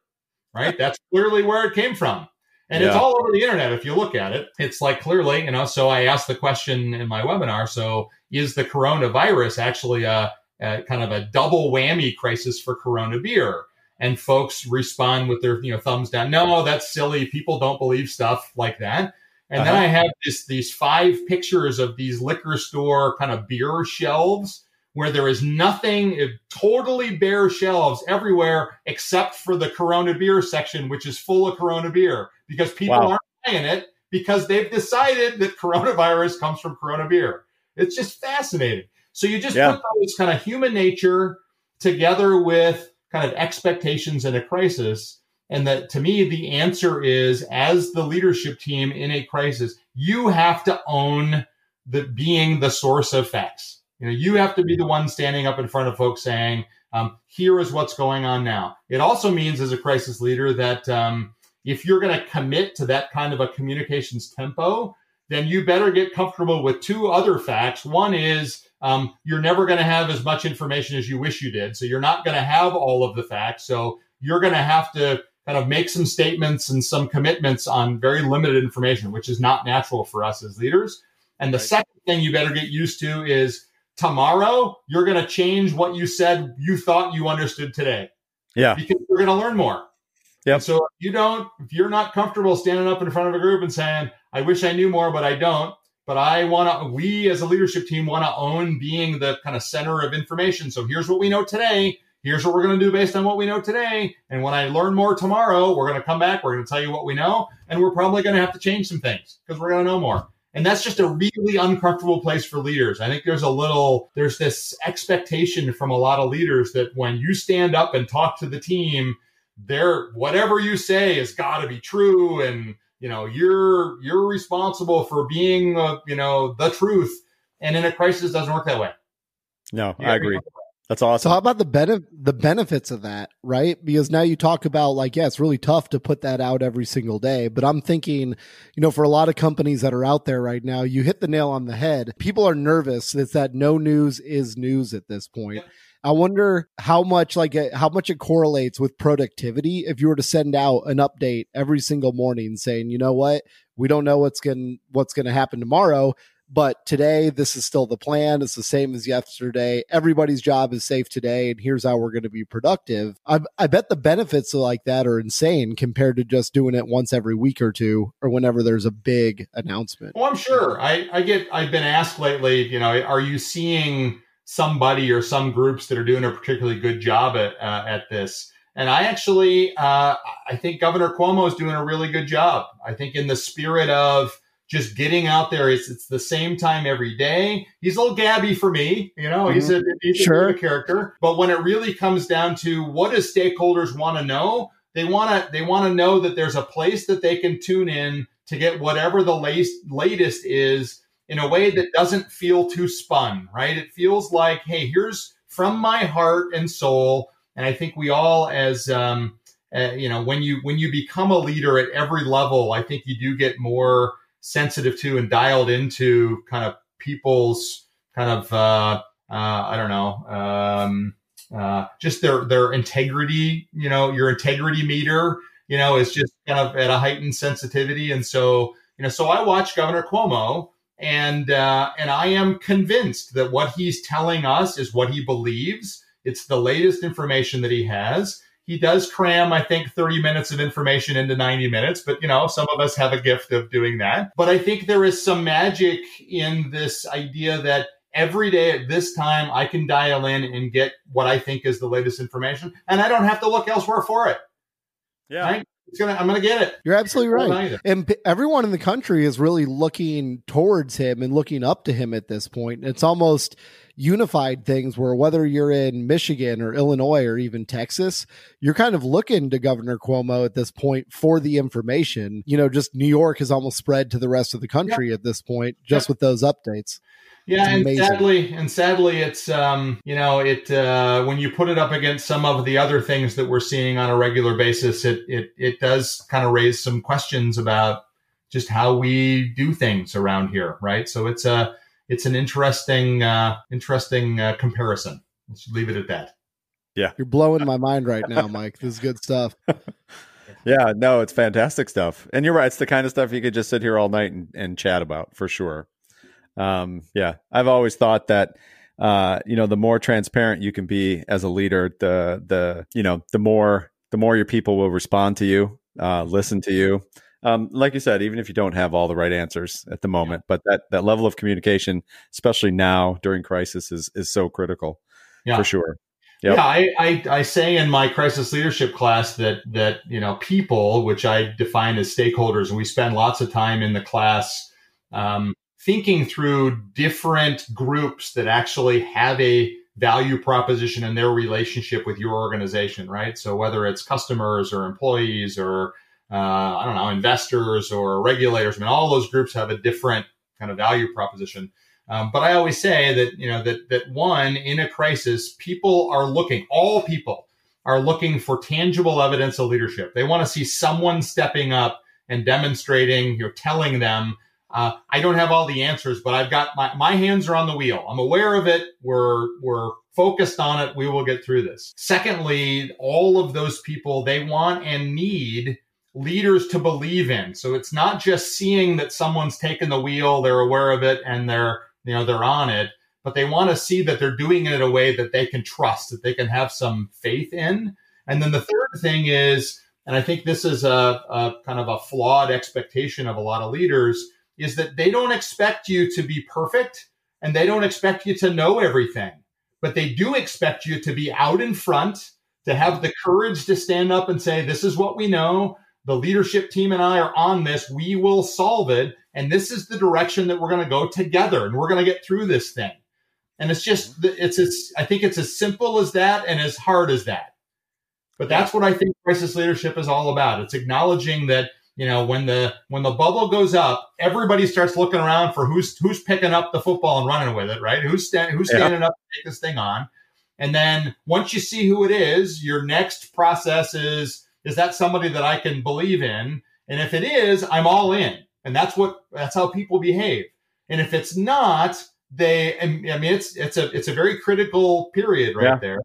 Speaker 5: Right, that's clearly where it came from. And yeah. it's all over the internet if you look at it. It's like clearly, you know, so I asked the question in my webinar. So is the coronavirus actually a, a kind of a double whammy crisis for Corona beer? And folks respond with their, you know, thumbs down. No, that's silly. People don't believe stuff like that. And uh-huh. then I have this, these five pictures of these liquor store kind of beer shelves where there is nothing, totally bare shelves everywhere except for the Corona beer section, which is full of Corona beer because people wow. aren't buying it because they've decided that coronavirus comes from Corona beer. It's just fascinating. So you just yeah. put those kind of human nature together with kind of expectations in a crisis. And that to me, the answer is as the leadership team in a crisis, you have to own the being the source of facts you know, you have to be the one standing up in front of folks saying, um, "Here is what's going on now." It also means, as a crisis leader, that um, if you're going to commit to that kind of a communications tempo, then you better get comfortable with two other facts. One is um, you're never going to have as much information as you wish you did, so you're not going to have all of the facts. So you're going to have to kind of make some statements and some commitments on very limited information, which is not natural for us as leaders. And the right. second thing you better get used to is tomorrow you're going to change what you said you thought you understood today.
Speaker 4: Yeah.
Speaker 5: Because you're going to learn more. Yeah. So if you don't, if you're not comfortable standing up in front of a group and saying, I wish I knew more, but I don't, but I want to, we as a leadership team want to own being the kind of center of information. So here's what we know today. Here's what we're going to do based on what we know today. And when I learn more tomorrow, we're going to come back. We're going to tell you what we know. And we're probably going to have to change some things because we're going to know more. And that's just a really uncomfortable place for leaders. I think there's a little, there's this expectation from a lot of leaders that when you stand up and talk to the team, there, whatever you say has got to be true. And, you know, you're, you're responsible for being, uh, you know, the truth. And in a crisis, doesn't work that way.
Speaker 4: No, I agree. That's awesome.
Speaker 3: So how about the benef- the benefits of that, right? Because now you talk about like, yeah, it's really tough to put that out every single day. But I'm thinking, you know, for a lot of companies that are out there right now, you hit the nail on the head. People are nervous. It's that no news is news at this point. Yeah. I wonder how much like how much it correlates with productivity if you were to send out an update every single morning saying, you know what, we don't know what's going what's going to happen tomorrow, but today, this is still the plan. It's the same as yesterday. Everybody's job is safe today, and here's how we're going to be productive. I, I bet the benefits like that are insane compared to just doing it once every week or two, or whenever there's a big announcement.
Speaker 5: Well, I'm sure. I, I get. I've been asked lately. You know, are you seeing somebody or some groups that are doing a particularly good job at uh, at this? And I actually, uh, I think Governor Cuomo is doing a really good job. I think in the spirit of just getting out there. It's, it's the same time every day. He's a little gabby for me, you know, mm-hmm. he's a, he's sure. a character. But when it really comes down to what do stakeholders want to know, they want to, they want to know that there's a place that they can tune in to get whatever the latest, latest is in a way that doesn't feel too spun, right? It feels like, hey, here's from my heart and soul. And I think we all, as, um, uh, you know, when you when you become a leader at every level, I think you do get more sensitive to and dialed into kind of people's kind of uh, uh, I don't know um, uh, just their their integrity. You know, your integrity meter. You know, is just kind of at a heightened sensitivity, and so you know, so I watch Governor Cuomo, and uh, and I am convinced that what he's telling us is what he believes. It's the latest information that he has he does cram, I think, 30 minutes of information into 90 minutes, but you know, some of us have a gift of doing that. But I think there is some magic in this idea that every day at this time I can dial in and get what I think is the latest information, and I don't have to look elsewhere for it.
Speaker 4: Yeah. Right?
Speaker 5: It's gonna, I'm going to get it.
Speaker 3: You're absolutely right. And p- everyone in the country is really looking towards him and looking up to him at this point. It's almost unified things where whether you're in Michigan or Illinois or even Texas, you're kind of looking to Governor Cuomo at this point for the information. You know, just New York has almost spread to the rest of the country at this point, just with those updates.
Speaker 5: Yeah, and sadly, and sadly, it's um, you know, it uh, when you put it up against some of the other things that we're seeing on a regular basis, it it it does kind of raise some questions about just how we do things around here, right? So it's a it's an interesting uh, interesting uh, comparison. Let's leave it at that.
Speaker 4: Yeah,
Speaker 3: you're blowing my mind right now, Mike. This is good stuff.
Speaker 4: Yeah, no, it's fantastic stuff. And you're right. It's the kind of stuff you could just sit here all night and, and chat about for sure. Um, yeah, I've always thought that, uh, you know, the more transparent you can be as a leader, the, the, you know, the more, the more your people will respond to you, uh, listen to you. Um, like you said, even if you don't have all the right answers at the moment, but that, that level of communication, especially now during crisis is, is so critical
Speaker 5: yeah.
Speaker 4: for sure.
Speaker 5: Yep. Yeah, I, I, I say in my crisis leadership class that that you know people, which I define as stakeholders, and we spend lots of time in the class um, thinking through different groups that actually have a value proposition in their relationship with your organization, right? So whether it's customers or employees or uh, I don't know investors or regulators, I mean all those groups have a different kind of value proposition. Um, but I always say that you know that that one in a crisis, people are looking. All people are looking for tangible evidence of leadership. They want to see someone stepping up and demonstrating. You're telling them, uh, I don't have all the answers, but I've got my my hands are on the wheel. I'm aware of it. We're we're focused on it. We will get through this. Secondly, all of those people they want and need leaders to believe in. So it's not just seeing that someone's taken the wheel, they're aware of it, and they're you know they're on it but they want to see that they're doing it in a way that they can trust that they can have some faith in and then the third thing is and i think this is a, a kind of a flawed expectation of a lot of leaders is that they don't expect you to be perfect and they don't expect you to know everything but they do expect you to be out in front to have the courage to stand up and say this is what we know the leadership team and I are on this. We will solve it. And this is the direction that we're going to go together and we're going to get through this thing. And it's just, it's, as, I think it's as simple as that and as hard as that. But that's what I think crisis leadership is all about. It's acknowledging that, you know, when the, when the bubble goes up, everybody starts looking around for who's, who's picking up the football and running with it, right? Who's standing, who's standing yeah. up to take this thing on. And then once you see who it is, your next process is, is that somebody that I can believe in? And if it is, I'm all in. And that's what that's how people behave. And if it's not, they I mean it's it's a it's a very critical period right yeah. there.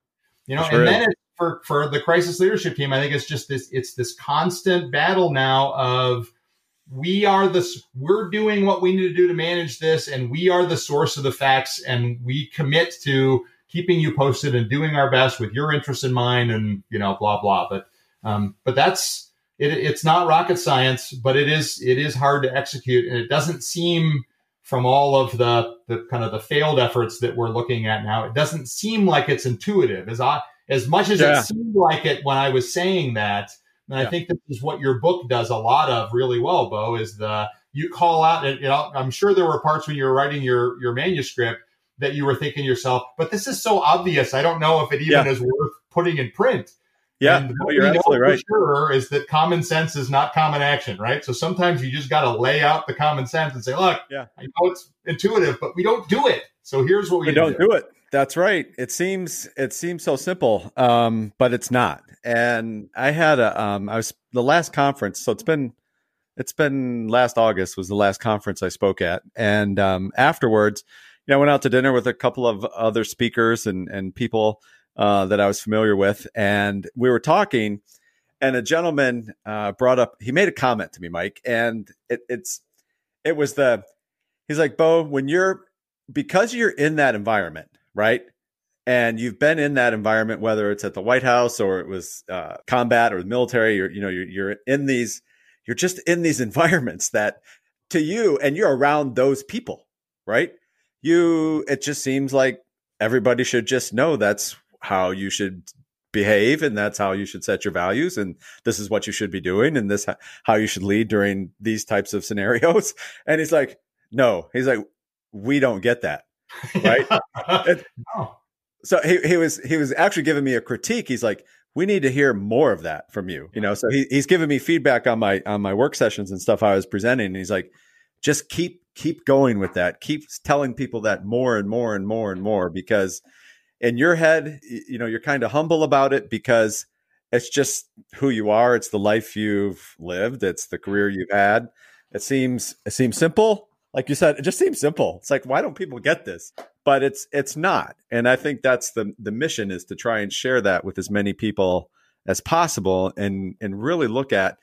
Speaker 5: You know, sure and then for for the crisis leadership team, I think it's just this it's this constant battle now of we are this we're doing what we need to do to manage this and we are the source of the facts and we commit to keeping you posted and doing our best with your interest in mind and you know blah blah but um, but that's it, it's not rocket science, but it is it is hard to execute, and it doesn't seem from all of the the kind of the failed efforts that we're looking at now, it doesn't seem like it's intuitive as I, as much as yeah. it seemed like it when I was saying that. And yeah. I think this is what your book does a lot of really well, Bo, is the you call out. You know, I'm sure there were parts when you were writing your your manuscript that you were thinking yourself, but this is so obvious. I don't know if it even yeah. is worth putting in print.
Speaker 4: Yeah, what you're absolutely right.
Speaker 5: sure is that common sense is not common action, right? So sometimes you just got to lay out the common sense and say, "Look, yeah, I know it's intuitive, but we don't do it. So here's what we,
Speaker 4: we don't do. do. it." That's right. It seems it seems so simple, um, but it's not. And I had a um, I was the last conference, so it's been it's been last August was the last conference I spoke at, and um, afterwards, you know, I went out to dinner with a couple of other speakers and and people uh, that I was familiar with, and we were talking, and a gentleman uh, brought up. He made a comment to me, Mike, and it, it's it was the he's like, Bo, when you're because you're in that environment, right? And you've been in that environment, whether it's at the White House or it was uh, combat or the military, you're, you know, you're, you're in these, you're just in these environments that to you, and you're around those people, right? You, it just seems like everybody should just know that's how you should behave and that's how you should set your values and this is what you should be doing and this how you should lead during these types of scenarios. And he's like no. He's like we don't get that. Right? So he, he was he was actually giving me a critique. He's like we need to hear more of that from you you know? So he, he's giving me feedback on my on my work sessions and stuff i was presenting and he's like just keep keep going with that. Keep telling people that more and more and more and more because in your head, you know, you're kind of humble about it because it's just who you are. It's the life you've lived. It's the career mm-hmm. you've had. It seems it seems simple, like you said. It just seems simple. It's like why don't people get this? But it's it's not. And I think that's the the mission is to try and share that with as many people as possible and and really look at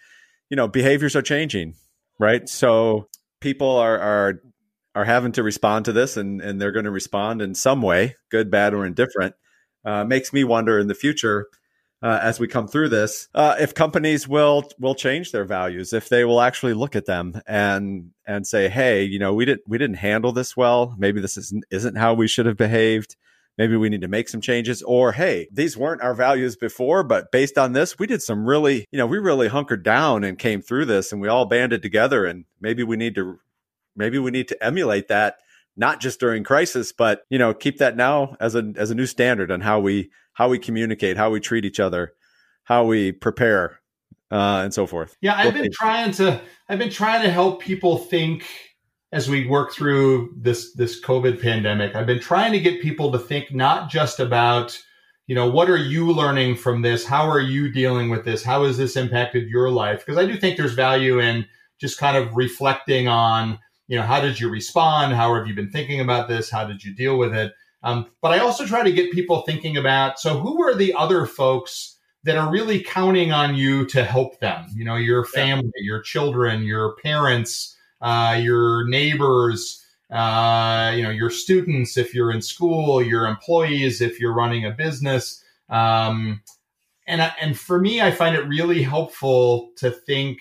Speaker 4: you know behaviors are changing right so people are are are having to respond to this and and they're going to respond in some way good bad or indifferent uh, makes me wonder in the future uh, as we come through this uh, if companies will will change their values if they will actually look at them and and say hey you know we didn't we didn't handle this well. Maybe this isn't isn't how we should have behaved. Maybe we need to make some changes. Or hey these weren't our values before but based on this we did some really you know we really hunkered down and came through this and we all banded together and maybe we need to maybe we need to emulate that not just during crisis but you know keep that now as a as a new standard on how we how we communicate how we treat each other how we prepare uh, and so forth
Speaker 5: yeah i've been trying to i've been trying to help people think as we work through this this COVID pandemic, I've been trying to get people to think not just about, you know, what are you learning from this? How are you dealing with this? How has this impacted your life? Because I do think there's value in just kind of reflecting on, you know, how did you respond? How have you been thinking about this? How did you deal with it? Um, but I also try to get people thinking about so who are the other folks that are really counting on you to help them? You know, your family, yeah. your children, your parents uh, your neighbors, uh, you know, your students if you're in school, your employees if you're running a business. Um, and and for me, I find it really helpful to think,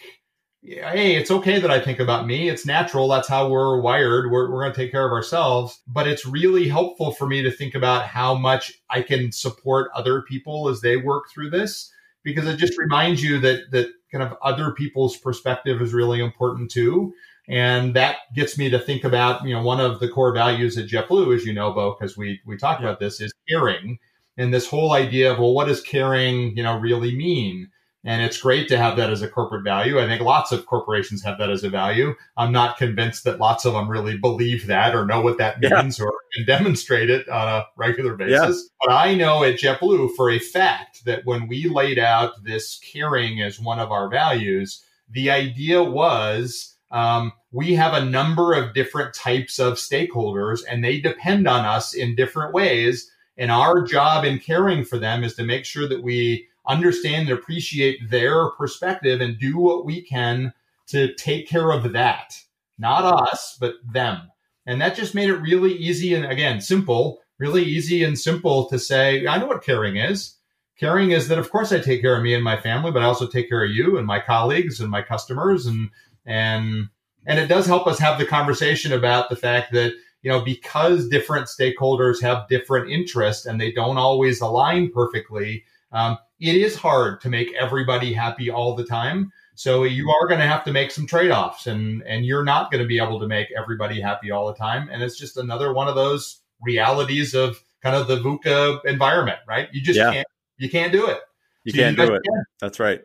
Speaker 5: hey, it's okay that I think about me. It's natural. That's how we're wired. We're, we're going to take care of ourselves. But it's really helpful for me to think about how much I can support other people as they work through this, because it just reminds you that that kind of other people's perspective is really important too. And that gets me to think about, you know, one of the core values at JetBlue, as you know, Bo, because we we talked yeah. about this, is caring. And this whole idea of, well, what does caring, you know, really mean? And it's great to have that as a corporate value. I think lots of corporations have that as a value. I'm not convinced that lots of them really believe that or know what that means yeah. or can demonstrate it on a regular basis. Yeah. But I know at JetBlue for a fact that when we laid out this caring as one of our values, the idea was um, we have a number of different types of stakeholders and they depend on us in different ways. And our job in caring for them is to make sure that we understand and appreciate their perspective and do what we can to take care of that. Not us, but them. And that just made it really easy and again, simple, really easy and simple to say, I know what caring is. Caring is that, of course, I take care of me and my family, but I also take care of you and my colleagues and my customers and and and it does help us have the conversation about the fact that you know because different stakeholders have different interests and they don't always align perfectly um, it is hard to make everybody happy all the time so you are going to have to make some trade-offs and and you're not going to be able to make everybody happy all the time and it's just another one of those realities of kind of the VUCA environment right you just yeah. can't you can't do it
Speaker 4: you so can't you do it can. that's right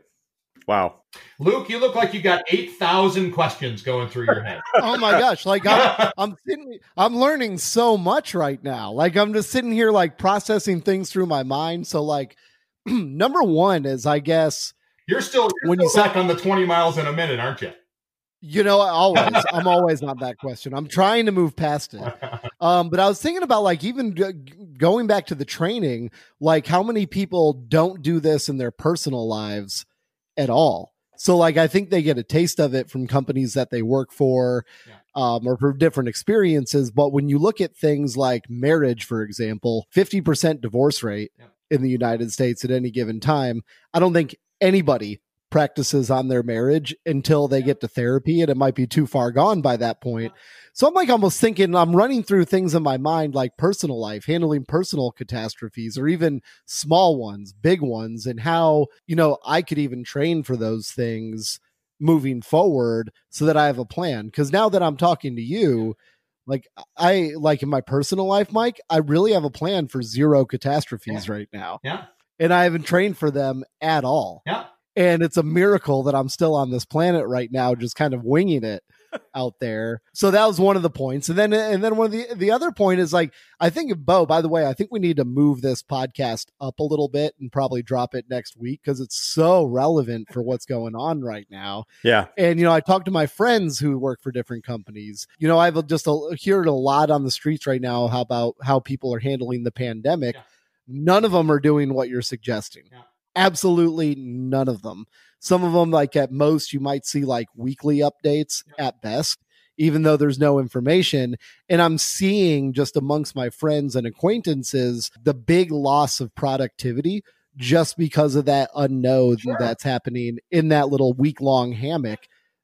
Speaker 4: Wow.
Speaker 5: Luke, you look like you got 8,000 questions going through your head.
Speaker 3: oh my gosh. Like I'm, I'm sitting, I'm learning so much right now. Like I'm just sitting here, like processing things through my mind. So like number one is, I guess
Speaker 5: you're still, you're when still you back on the 20 miles in a minute, aren't you?
Speaker 3: You know, always. I'm always on that question. I'm trying to move past it. Um, but I was thinking about like even g- going back to the training, like how many people don't do this in their personal lives at all. So like I think they get a taste of it from companies that they work for yeah. um, or for different experiences. But when you look at things like marriage, for example, 50% divorce rate yeah. In the United States at any given time, I don't think anybody practices on their marriage until they get to therapy and it might be too far gone by that point. So I'm like almost thinking I'm running through things in my mind like personal life, handling personal catastrophes or even small ones, big ones and how, you know, I could even train for those things moving forward so that I have a plan. Cuz now that I'm talking to you, like I like in my personal life, Mike, I really have a plan for zero catastrophes
Speaker 5: yeah.
Speaker 3: right now.
Speaker 5: Yeah.
Speaker 3: And I haven't trained for them at all.
Speaker 5: Yeah
Speaker 3: and it's a miracle that I'm still on this planet right now, just kind of winging it out there. So that was one of the points. And then and then one of the the other point is like I think Bo, by the way, I think we need to move this podcast up a little bit and probably drop it next week because it's so relevant for what's going on right now.
Speaker 4: Yeah.
Speaker 3: And you know, I talked to my friends who work for different companies. You know, I've just a, heard a lot on the streets right now how about how people are handling the pandemic. Yeah. None of them are doing what you're suggesting.
Speaker 5: Yeah
Speaker 3: absolutely none of them. Some of them, like at most, you might see like weekly updates at best, even though there's no information. And I'm seeing just amongst my friends and acquaintances the big loss of productivity just because of that unknown
Speaker 5: Sure.
Speaker 3: that's happening in that little week long hammock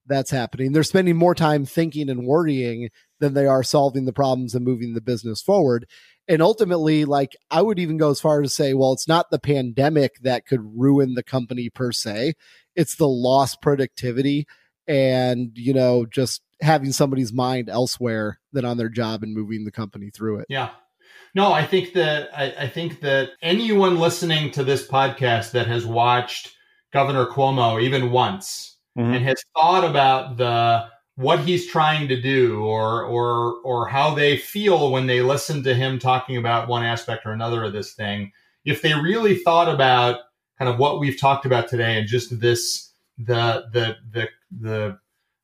Speaker 3: that's happening. They're spending more time thinking and worrying than they are solving the problems and moving the business forward. And ultimately, like I would even go as far as to say, well, it's not the pandemic that could ruin the company per se. It's the lost productivity and, you know, just having somebody's mind elsewhere than on their job and moving the company through it.
Speaker 5: Yeah. No, I think that I, I think that anyone listening to this podcast that has watched Governor Cuomo even once
Speaker 4: Mhm.
Speaker 5: and has thought about the what he's trying to do or or or how they feel when they listen to him talking about one aspect or another of this thing. If they really thought about kind of what we've talked about today and just this the the the the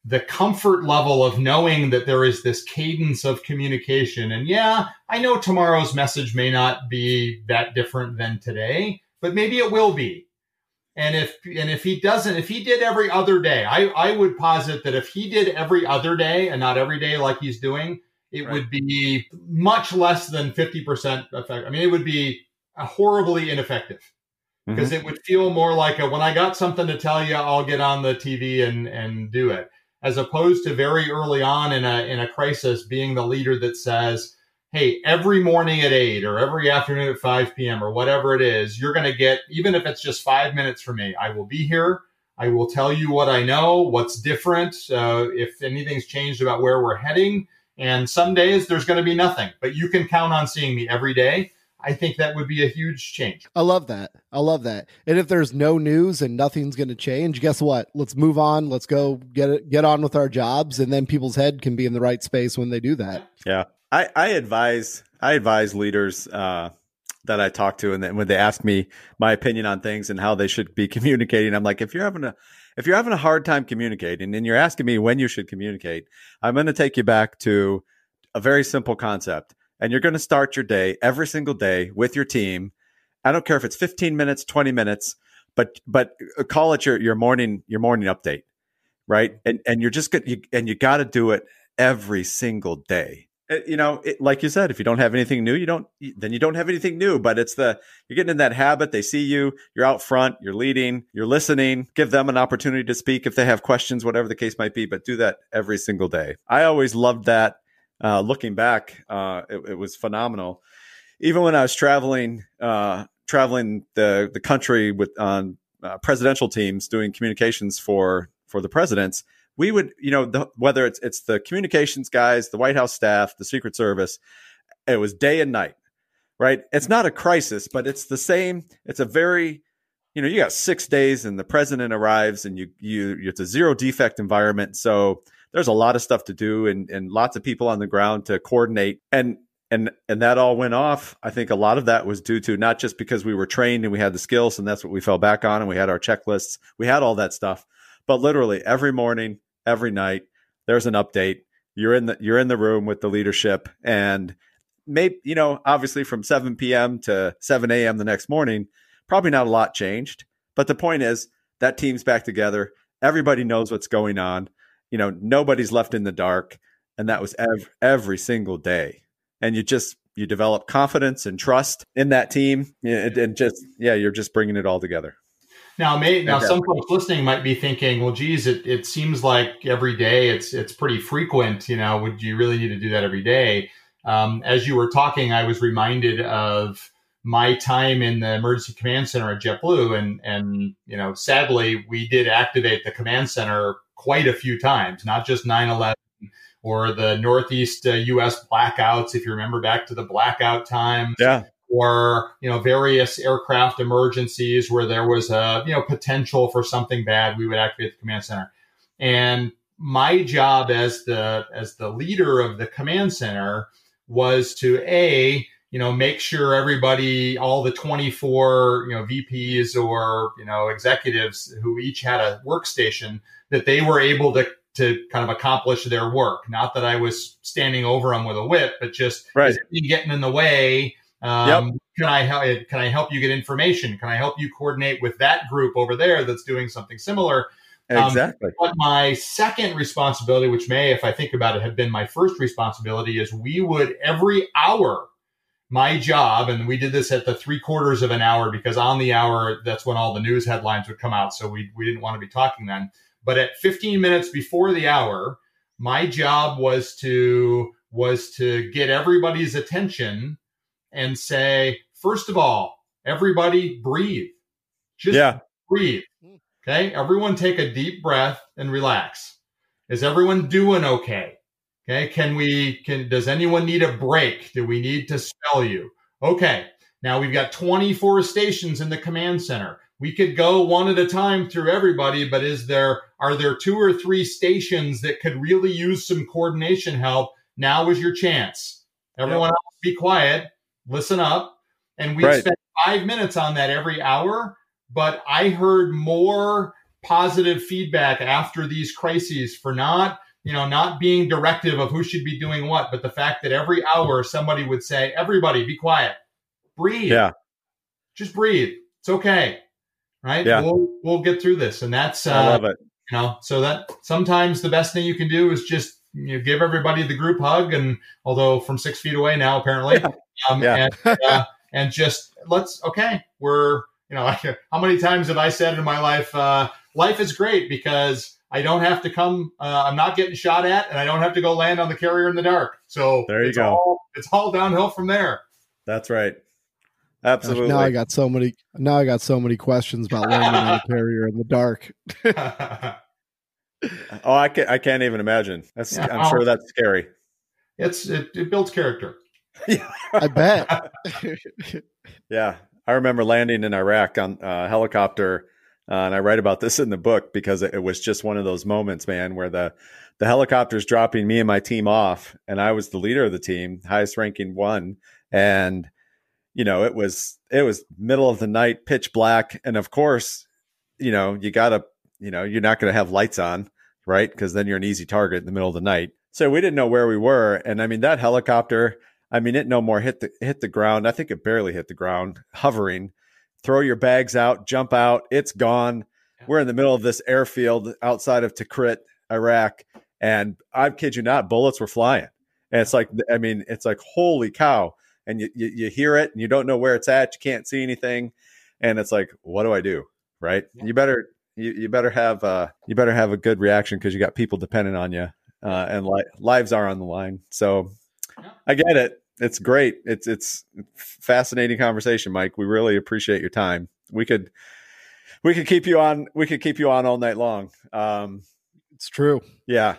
Speaker 5: the comfort level of knowing that there is this cadence of communication. And yeah i know tomorrow's message may not be that different than today but maybe it will be and if and if he doesn't, if he did every other day, I, I would posit that if he did every other day and not every day like he's doing, it
Speaker 4: Right.
Speaker 5: would be much less than fifty percent effective. I mean, it would be horribly ineffective mm-hmm. because it would feel more like a, when I got something to tell you, I'll get on the TV and and do it, as opposed to very early on in a in a crisis being the leader that says, "Hey, every morning at eight or every afternoon at five p.m. or whatever it is, you're going to get even if it's just five minutes from me. I will be here. I will tell you what I know, what's different, uh, if anything's changed about where we're heading." And some days there's going to be nothing, but you can count on seeing me every day. I think that would be a huge change.
Speaker 3: I love that. I love that. And if there's no news and nothing's going to change, guess what? Let's move on. Let's go get it, get on with our jobs, and then people's head can be in the right space when they do that.
Speaker 4: Yeah, I, I advise I advise leaders uh, that I talk to, and then when they ask me my opinion on things and how they should be communicating, I'm like, if you're having a if you're having a hard time communicating, and you're asking me when you should communicate, I'm going to take you back to a very simple concept, and you're going to start your day every single day with your team. I don't care if it's 15 minutes, 20 minutes, but but call it your your morning your morning update, right? And and you're just good, you, and you got to do it every single day. Uh, You know, it, like you said, if you don't have anything new, you don't then you don't have anything new. But it's the you're getting in that habit. They see you, you're out front, you're leading, you're listening. Give them an opportunity to speak if they have questions, whatever the case might be. But do that every single day. I always loved that. Uh, looking back, uh, it, it was phenomenal. Even when I was traveling, uh, traveling the the country with on uh, presidential teams doing communications for for the presidents, we would, you know, the, whether it's it's the communications guys, the White House staff, the Secret Service, it was day and night, right? It's not a crisis, but it's the same. It's a very, you know, you got six days, and the president arrives, and you you it's a zero defect environment, so there's a lot of stuff to do, and and lots of people on the ground to coordinate, and and and that all went off. I think a lot of that was due to not just because we were trained and we had the skills, and that's what we fell back on, and we had our checklists, we had all that stuff, but literally every morning, every night, there's an update. You're in the you're in the room with the leadership, and maybe you know, obviously from 7 p.m. to 7 a.m. the next morning, probably not a lot changed. But the point is that team's back together. Everybody knows what's going on. You know, nobody's left in the dark, and that was every, every single day. And you just you develop confidence and trust in that team, and just yeah, you're just bringing it all together.
Speaker 5: Now, may, now some folks listening might be thinking, "Well, geez, it, it seems like every day it's it's pretty frequent. You know, would you really need to do that every day?" Um, as you were talking, I was reminded of my time in the emergency command center at JetBlue, and and you know, sadly, we did activate the command center quite a few times, not just 9/11 or the Northeast uh, U.S. blackouts. If you remember back to the blackout time,
Speaker 4: Yeah,
Speaker 5: or you know various aircraft emergencies where there was a you know potential for something bad we would activate the command center and my job as the as the leader of the command center was to a you know make sure everybody all the 24 you know vps or you know executives who each had a workstation that they were able to to kind of accomplish their work not that i was standing over them with a whip but just
Speaker 4: Right.
Speaker 5: getting in the way Um,
Speaker 4: Yep.
Speaker 5: Can I help? Can I help you get information? Can I help you coordinate with that group over there that's doing something similar? Um,
Speaker 4: Exactly.
Speaker 5: But my second responsibility, which may, if I think about it, have been my first responsibility, is we would every hour, my job, and we did this at the three quarters of an hour because on the hour, that's when all the news headlines would come out. So we, we didn't want to be talking then. But at 15 minutes before the hour, my job was to was to get everybody's attention and say, first of all, everybody breathe. Just
Speaker 4: Yeah.
Speaker 5: breathe. Okay. Everyone take a deep breath and relax. Is everyone doing okay? Okay. Can we, can, does anyone need a break? Do we need to spell you? Okay. Now we've got 24 stations in the command center. We could go one at a time through everybody, but is there, are there two or three stations that could really use some coordination help? Now is your chance. Everyone else be quiet, listen up. And we
Speaker 4: Right.
Speaker 5: spend five minutes on that every hour but I heard more positive feedback after these crises for not, you know, not being directive of who should be doing what, but the fact that every hour somebody would say, "Everybody, be quiet, breathe,
Speaker 4: Yeah.
Speaker 5: just breathe. It's okay, right?
Speaker 4: Yeah.
Speaker 5: We'll we'll get through this." And that's
Speaker 4: I
Speaker 5: uh,
Speaker 4: love it.
Speaker 5: you know, so that sometimes the best thing you can do is just you know, give everybody the group hug, and although from six feet away now apparently, um,
Speaker 4: Yeah.
Speaker 5: and, uh, and just let's okay, we're you know, how many times have I said in my life, uh, life is great because I don't have to come, uh, I'm not getting shot at, and I don't have to go land on the carrier in the dark. So
Speaker 4: There you
Speaker 5: it's
Speaker 4: go.
Speaker 5: All, it's all downhill from there.
Speaker 4: That's right.
Speaker 3: Gosh,
Speaker 4: Absolutely.
Speaker 3: now I got so many. Now I got so many questions about landing on a carrier in the dark.
Speaker 4: oh, I can't. I can't even imagine. That's.
Speaker 5: Yeah.
Speaker 4: I'm sure that's scary.
Speaker 5: it's it, it builds character.
Speaker 3: yeah, I bet.
Speaker 4: Yeah, I remember landing in Iraq on a helicopter, uh, and I write about this in the book because it, it was just one of those moments, man, where the the helicopter's dropping me and my team off, and I was the leader of the team, highest ranking one, and you know it was it was middle of the night, pitch black, and of course, you know you gotta, you know, you're not gonna have lights on, right? Because then you're an easy target in the middle of the night. So we didn't know where we were, and I mean that helicopter. I mean, it no more hit the hit the ground. I think it barely hit the ground, hovering. Throw your bags out, jump out. It's gone. We're in the middle of this airfield outside of Tikrit, Iraq, and I kid you not, bullets were flying. And it's like, I mean, it's like holy cow! And you you, you hear it, and you don't know where it's at. You can't see anything, and it's like, what do I do? Right?
Speaker 5: Yeah.
Speaker 4: You better you, you better have uh you better have a good reaction because you got people depending on you, uh, and li- lives are on the line. So
Speaker 5: Yeah.
Speaker 4: I get it. It's great. It's it's fascinating conversation, Mike. We really appreciate your time. We could we could keep you on. We could keep you on all night long. Um,
Speaker 3: it's true.
Speaker 4: yeah,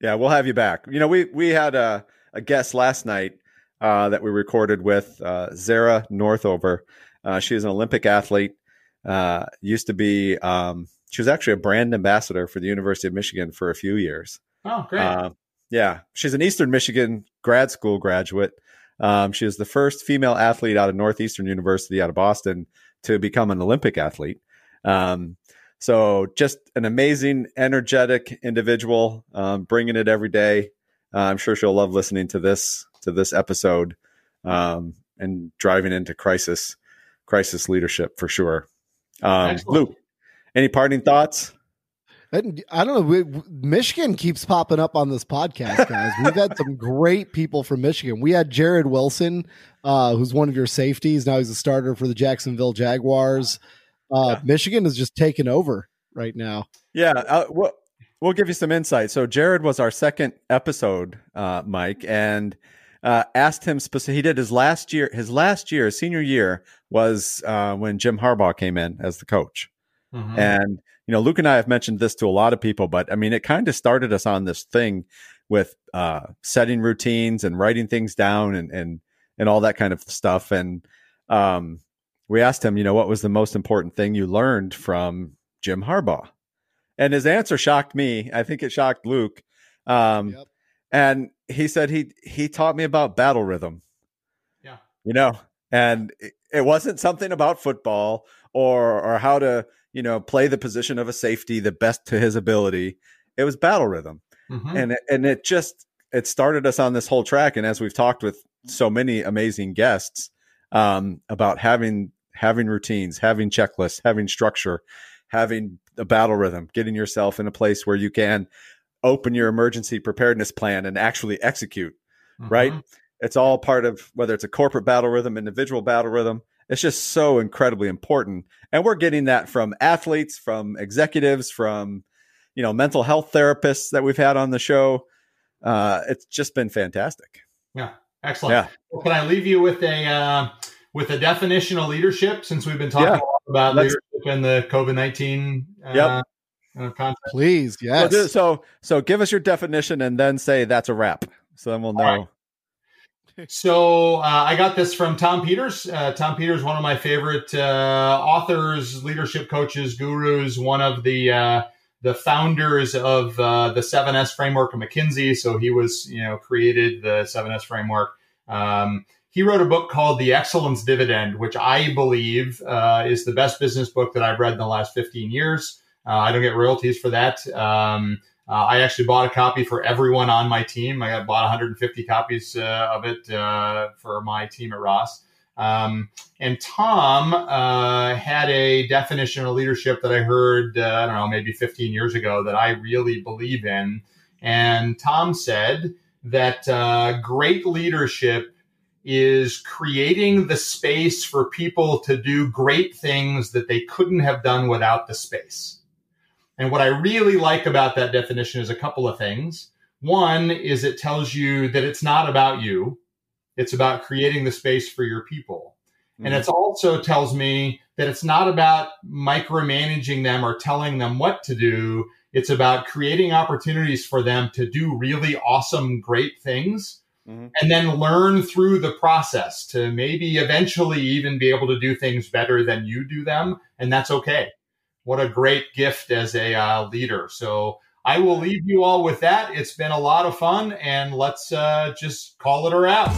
Speaker 4: yeah. We'll have you back. You know, we we had a a guest last night uh, that we recorded with uh, Zara Northover. Uh, she is an Olympic athlete. Uh, used to be. Um, she was actually a brand ambassador for the University of Michigan for a few years.
Speaker 5: Oh, great.
Speaker 4: Uh, yeah, she's an Eastern Michigan grad school graduate. Um, she is the first female athlete out of Northeastern University out of Boston to become an Olympic athlete. Um, so just an amazing, energetic individual, um, bringing it every day. Uh, I'm sure she'll love listening to this to this episode um, and driving into crisis crisis leadership for sure. Um, Luke, any parting thoughts?
Speaker 3: I don't know. We, Michigan keeps popping up on this podcast, guys. We've had some great people from Michigan. We had Jarrod Wilson, uh, who's one of your safeties. Now he's a starter for the Jacksonville Jaguars. Uh,
Speaker 4: Yeah.
Speaker 3: Michigan is just taking over right now.
Speaker 4: Yeah, uh, we'll, we'll give you some insight. So Jarrod was our second episode, uh, Mike, and uh, asked him specific. He did his last year. His last year, senior year, was uh, when Jim Harbaugh came in as the coach.
Speaker 5: Mhm.
Speaker 4: And you know, Luke and I have mentioned this to a lot of people, but I mean, it kind of started us on this thing with uh, setting routines and writing things down and and and all that kind of stuff. And um, we asked him, you know, what was the most important thing you learned from Jim Harbaugh? And his answer shocked me. I think it shocked Luke. Um,
Speaker 3: Yep.
Speaker 4: And he said he he taught me about battle rhythm.
Speaker 5: Yeah.
Speaker 4: You know, and it, wasn't something about football or or how to you know play the position of a safety the best to his ability. It was battle rhythm
Speaker 5: Mhm.
Speaker 4: and it- and it just it started us on this whole track and as we've talked with so many amazing guests um, about having having routines, having checklists, having structure, having a battle rhythm, getting yourself in a place where you can open your emergency preparedness plan and actually execute. Mm-hmm. Right? It's all part of whether it's a corporate battle rhythm, individual battle rhythm. It's just so incredibly important, and we're getting that from athletes, from executives, from you know mental health therapists that we've had on the show. Uh, it's just been fantastic.
Speaker 5: Yeah, excellent. Yeah. Well, can I leave you with a uh, with a definition of leadership since we've been talking yeah. about Let's, leadership in the COVID nineteen uh,
Speaker 3: yep. Uh, Please, yes.
Speaker 4: So, so, so give us your definition and then say that's a wrap. So then we'll know.
Speaker 5: So uh, I got this from Tom Peters. Uh, Tom Peters, one of my favorite uh, authors, leadership coaches, gurus, one of the uh, the founders of uh, the 7S framework of McKinsey. So he was, you know, created the 7S framework. Um, he wrote a book called The Excellence Dividend, which I believe uh, is the best business book that I've read in the last 15 years. Uh, I don't get royalties for that. Um, uh, I actually bought a copy for everyone on my team. I got bought 150 copies uh, of it uh, for my team at Ross. Um, and Tom uh, had a definition of leadership that I heard, uh, I don't know, maybe 15 years ago that I really believe in. And Tom said that uh, great leadership is creating the space for people to do great things that they couldn't have done without the space. And what I really like about that definition is a couple of things. One is it tells you that it's not about you it's about creating the space for your people. Mm-hmm. And it also tells me that it's not about micromanaging them or telling them what to do. It's about creating opportunities for them to do really awesome, great things mm-hmm. and then learn through the process to maybe eventually even be able to do things better than you do them. And that's okay. What a great gift as a uh, leader. So I will leave you all with that. It's been a lot of fun and let's uh, just call it a wrap.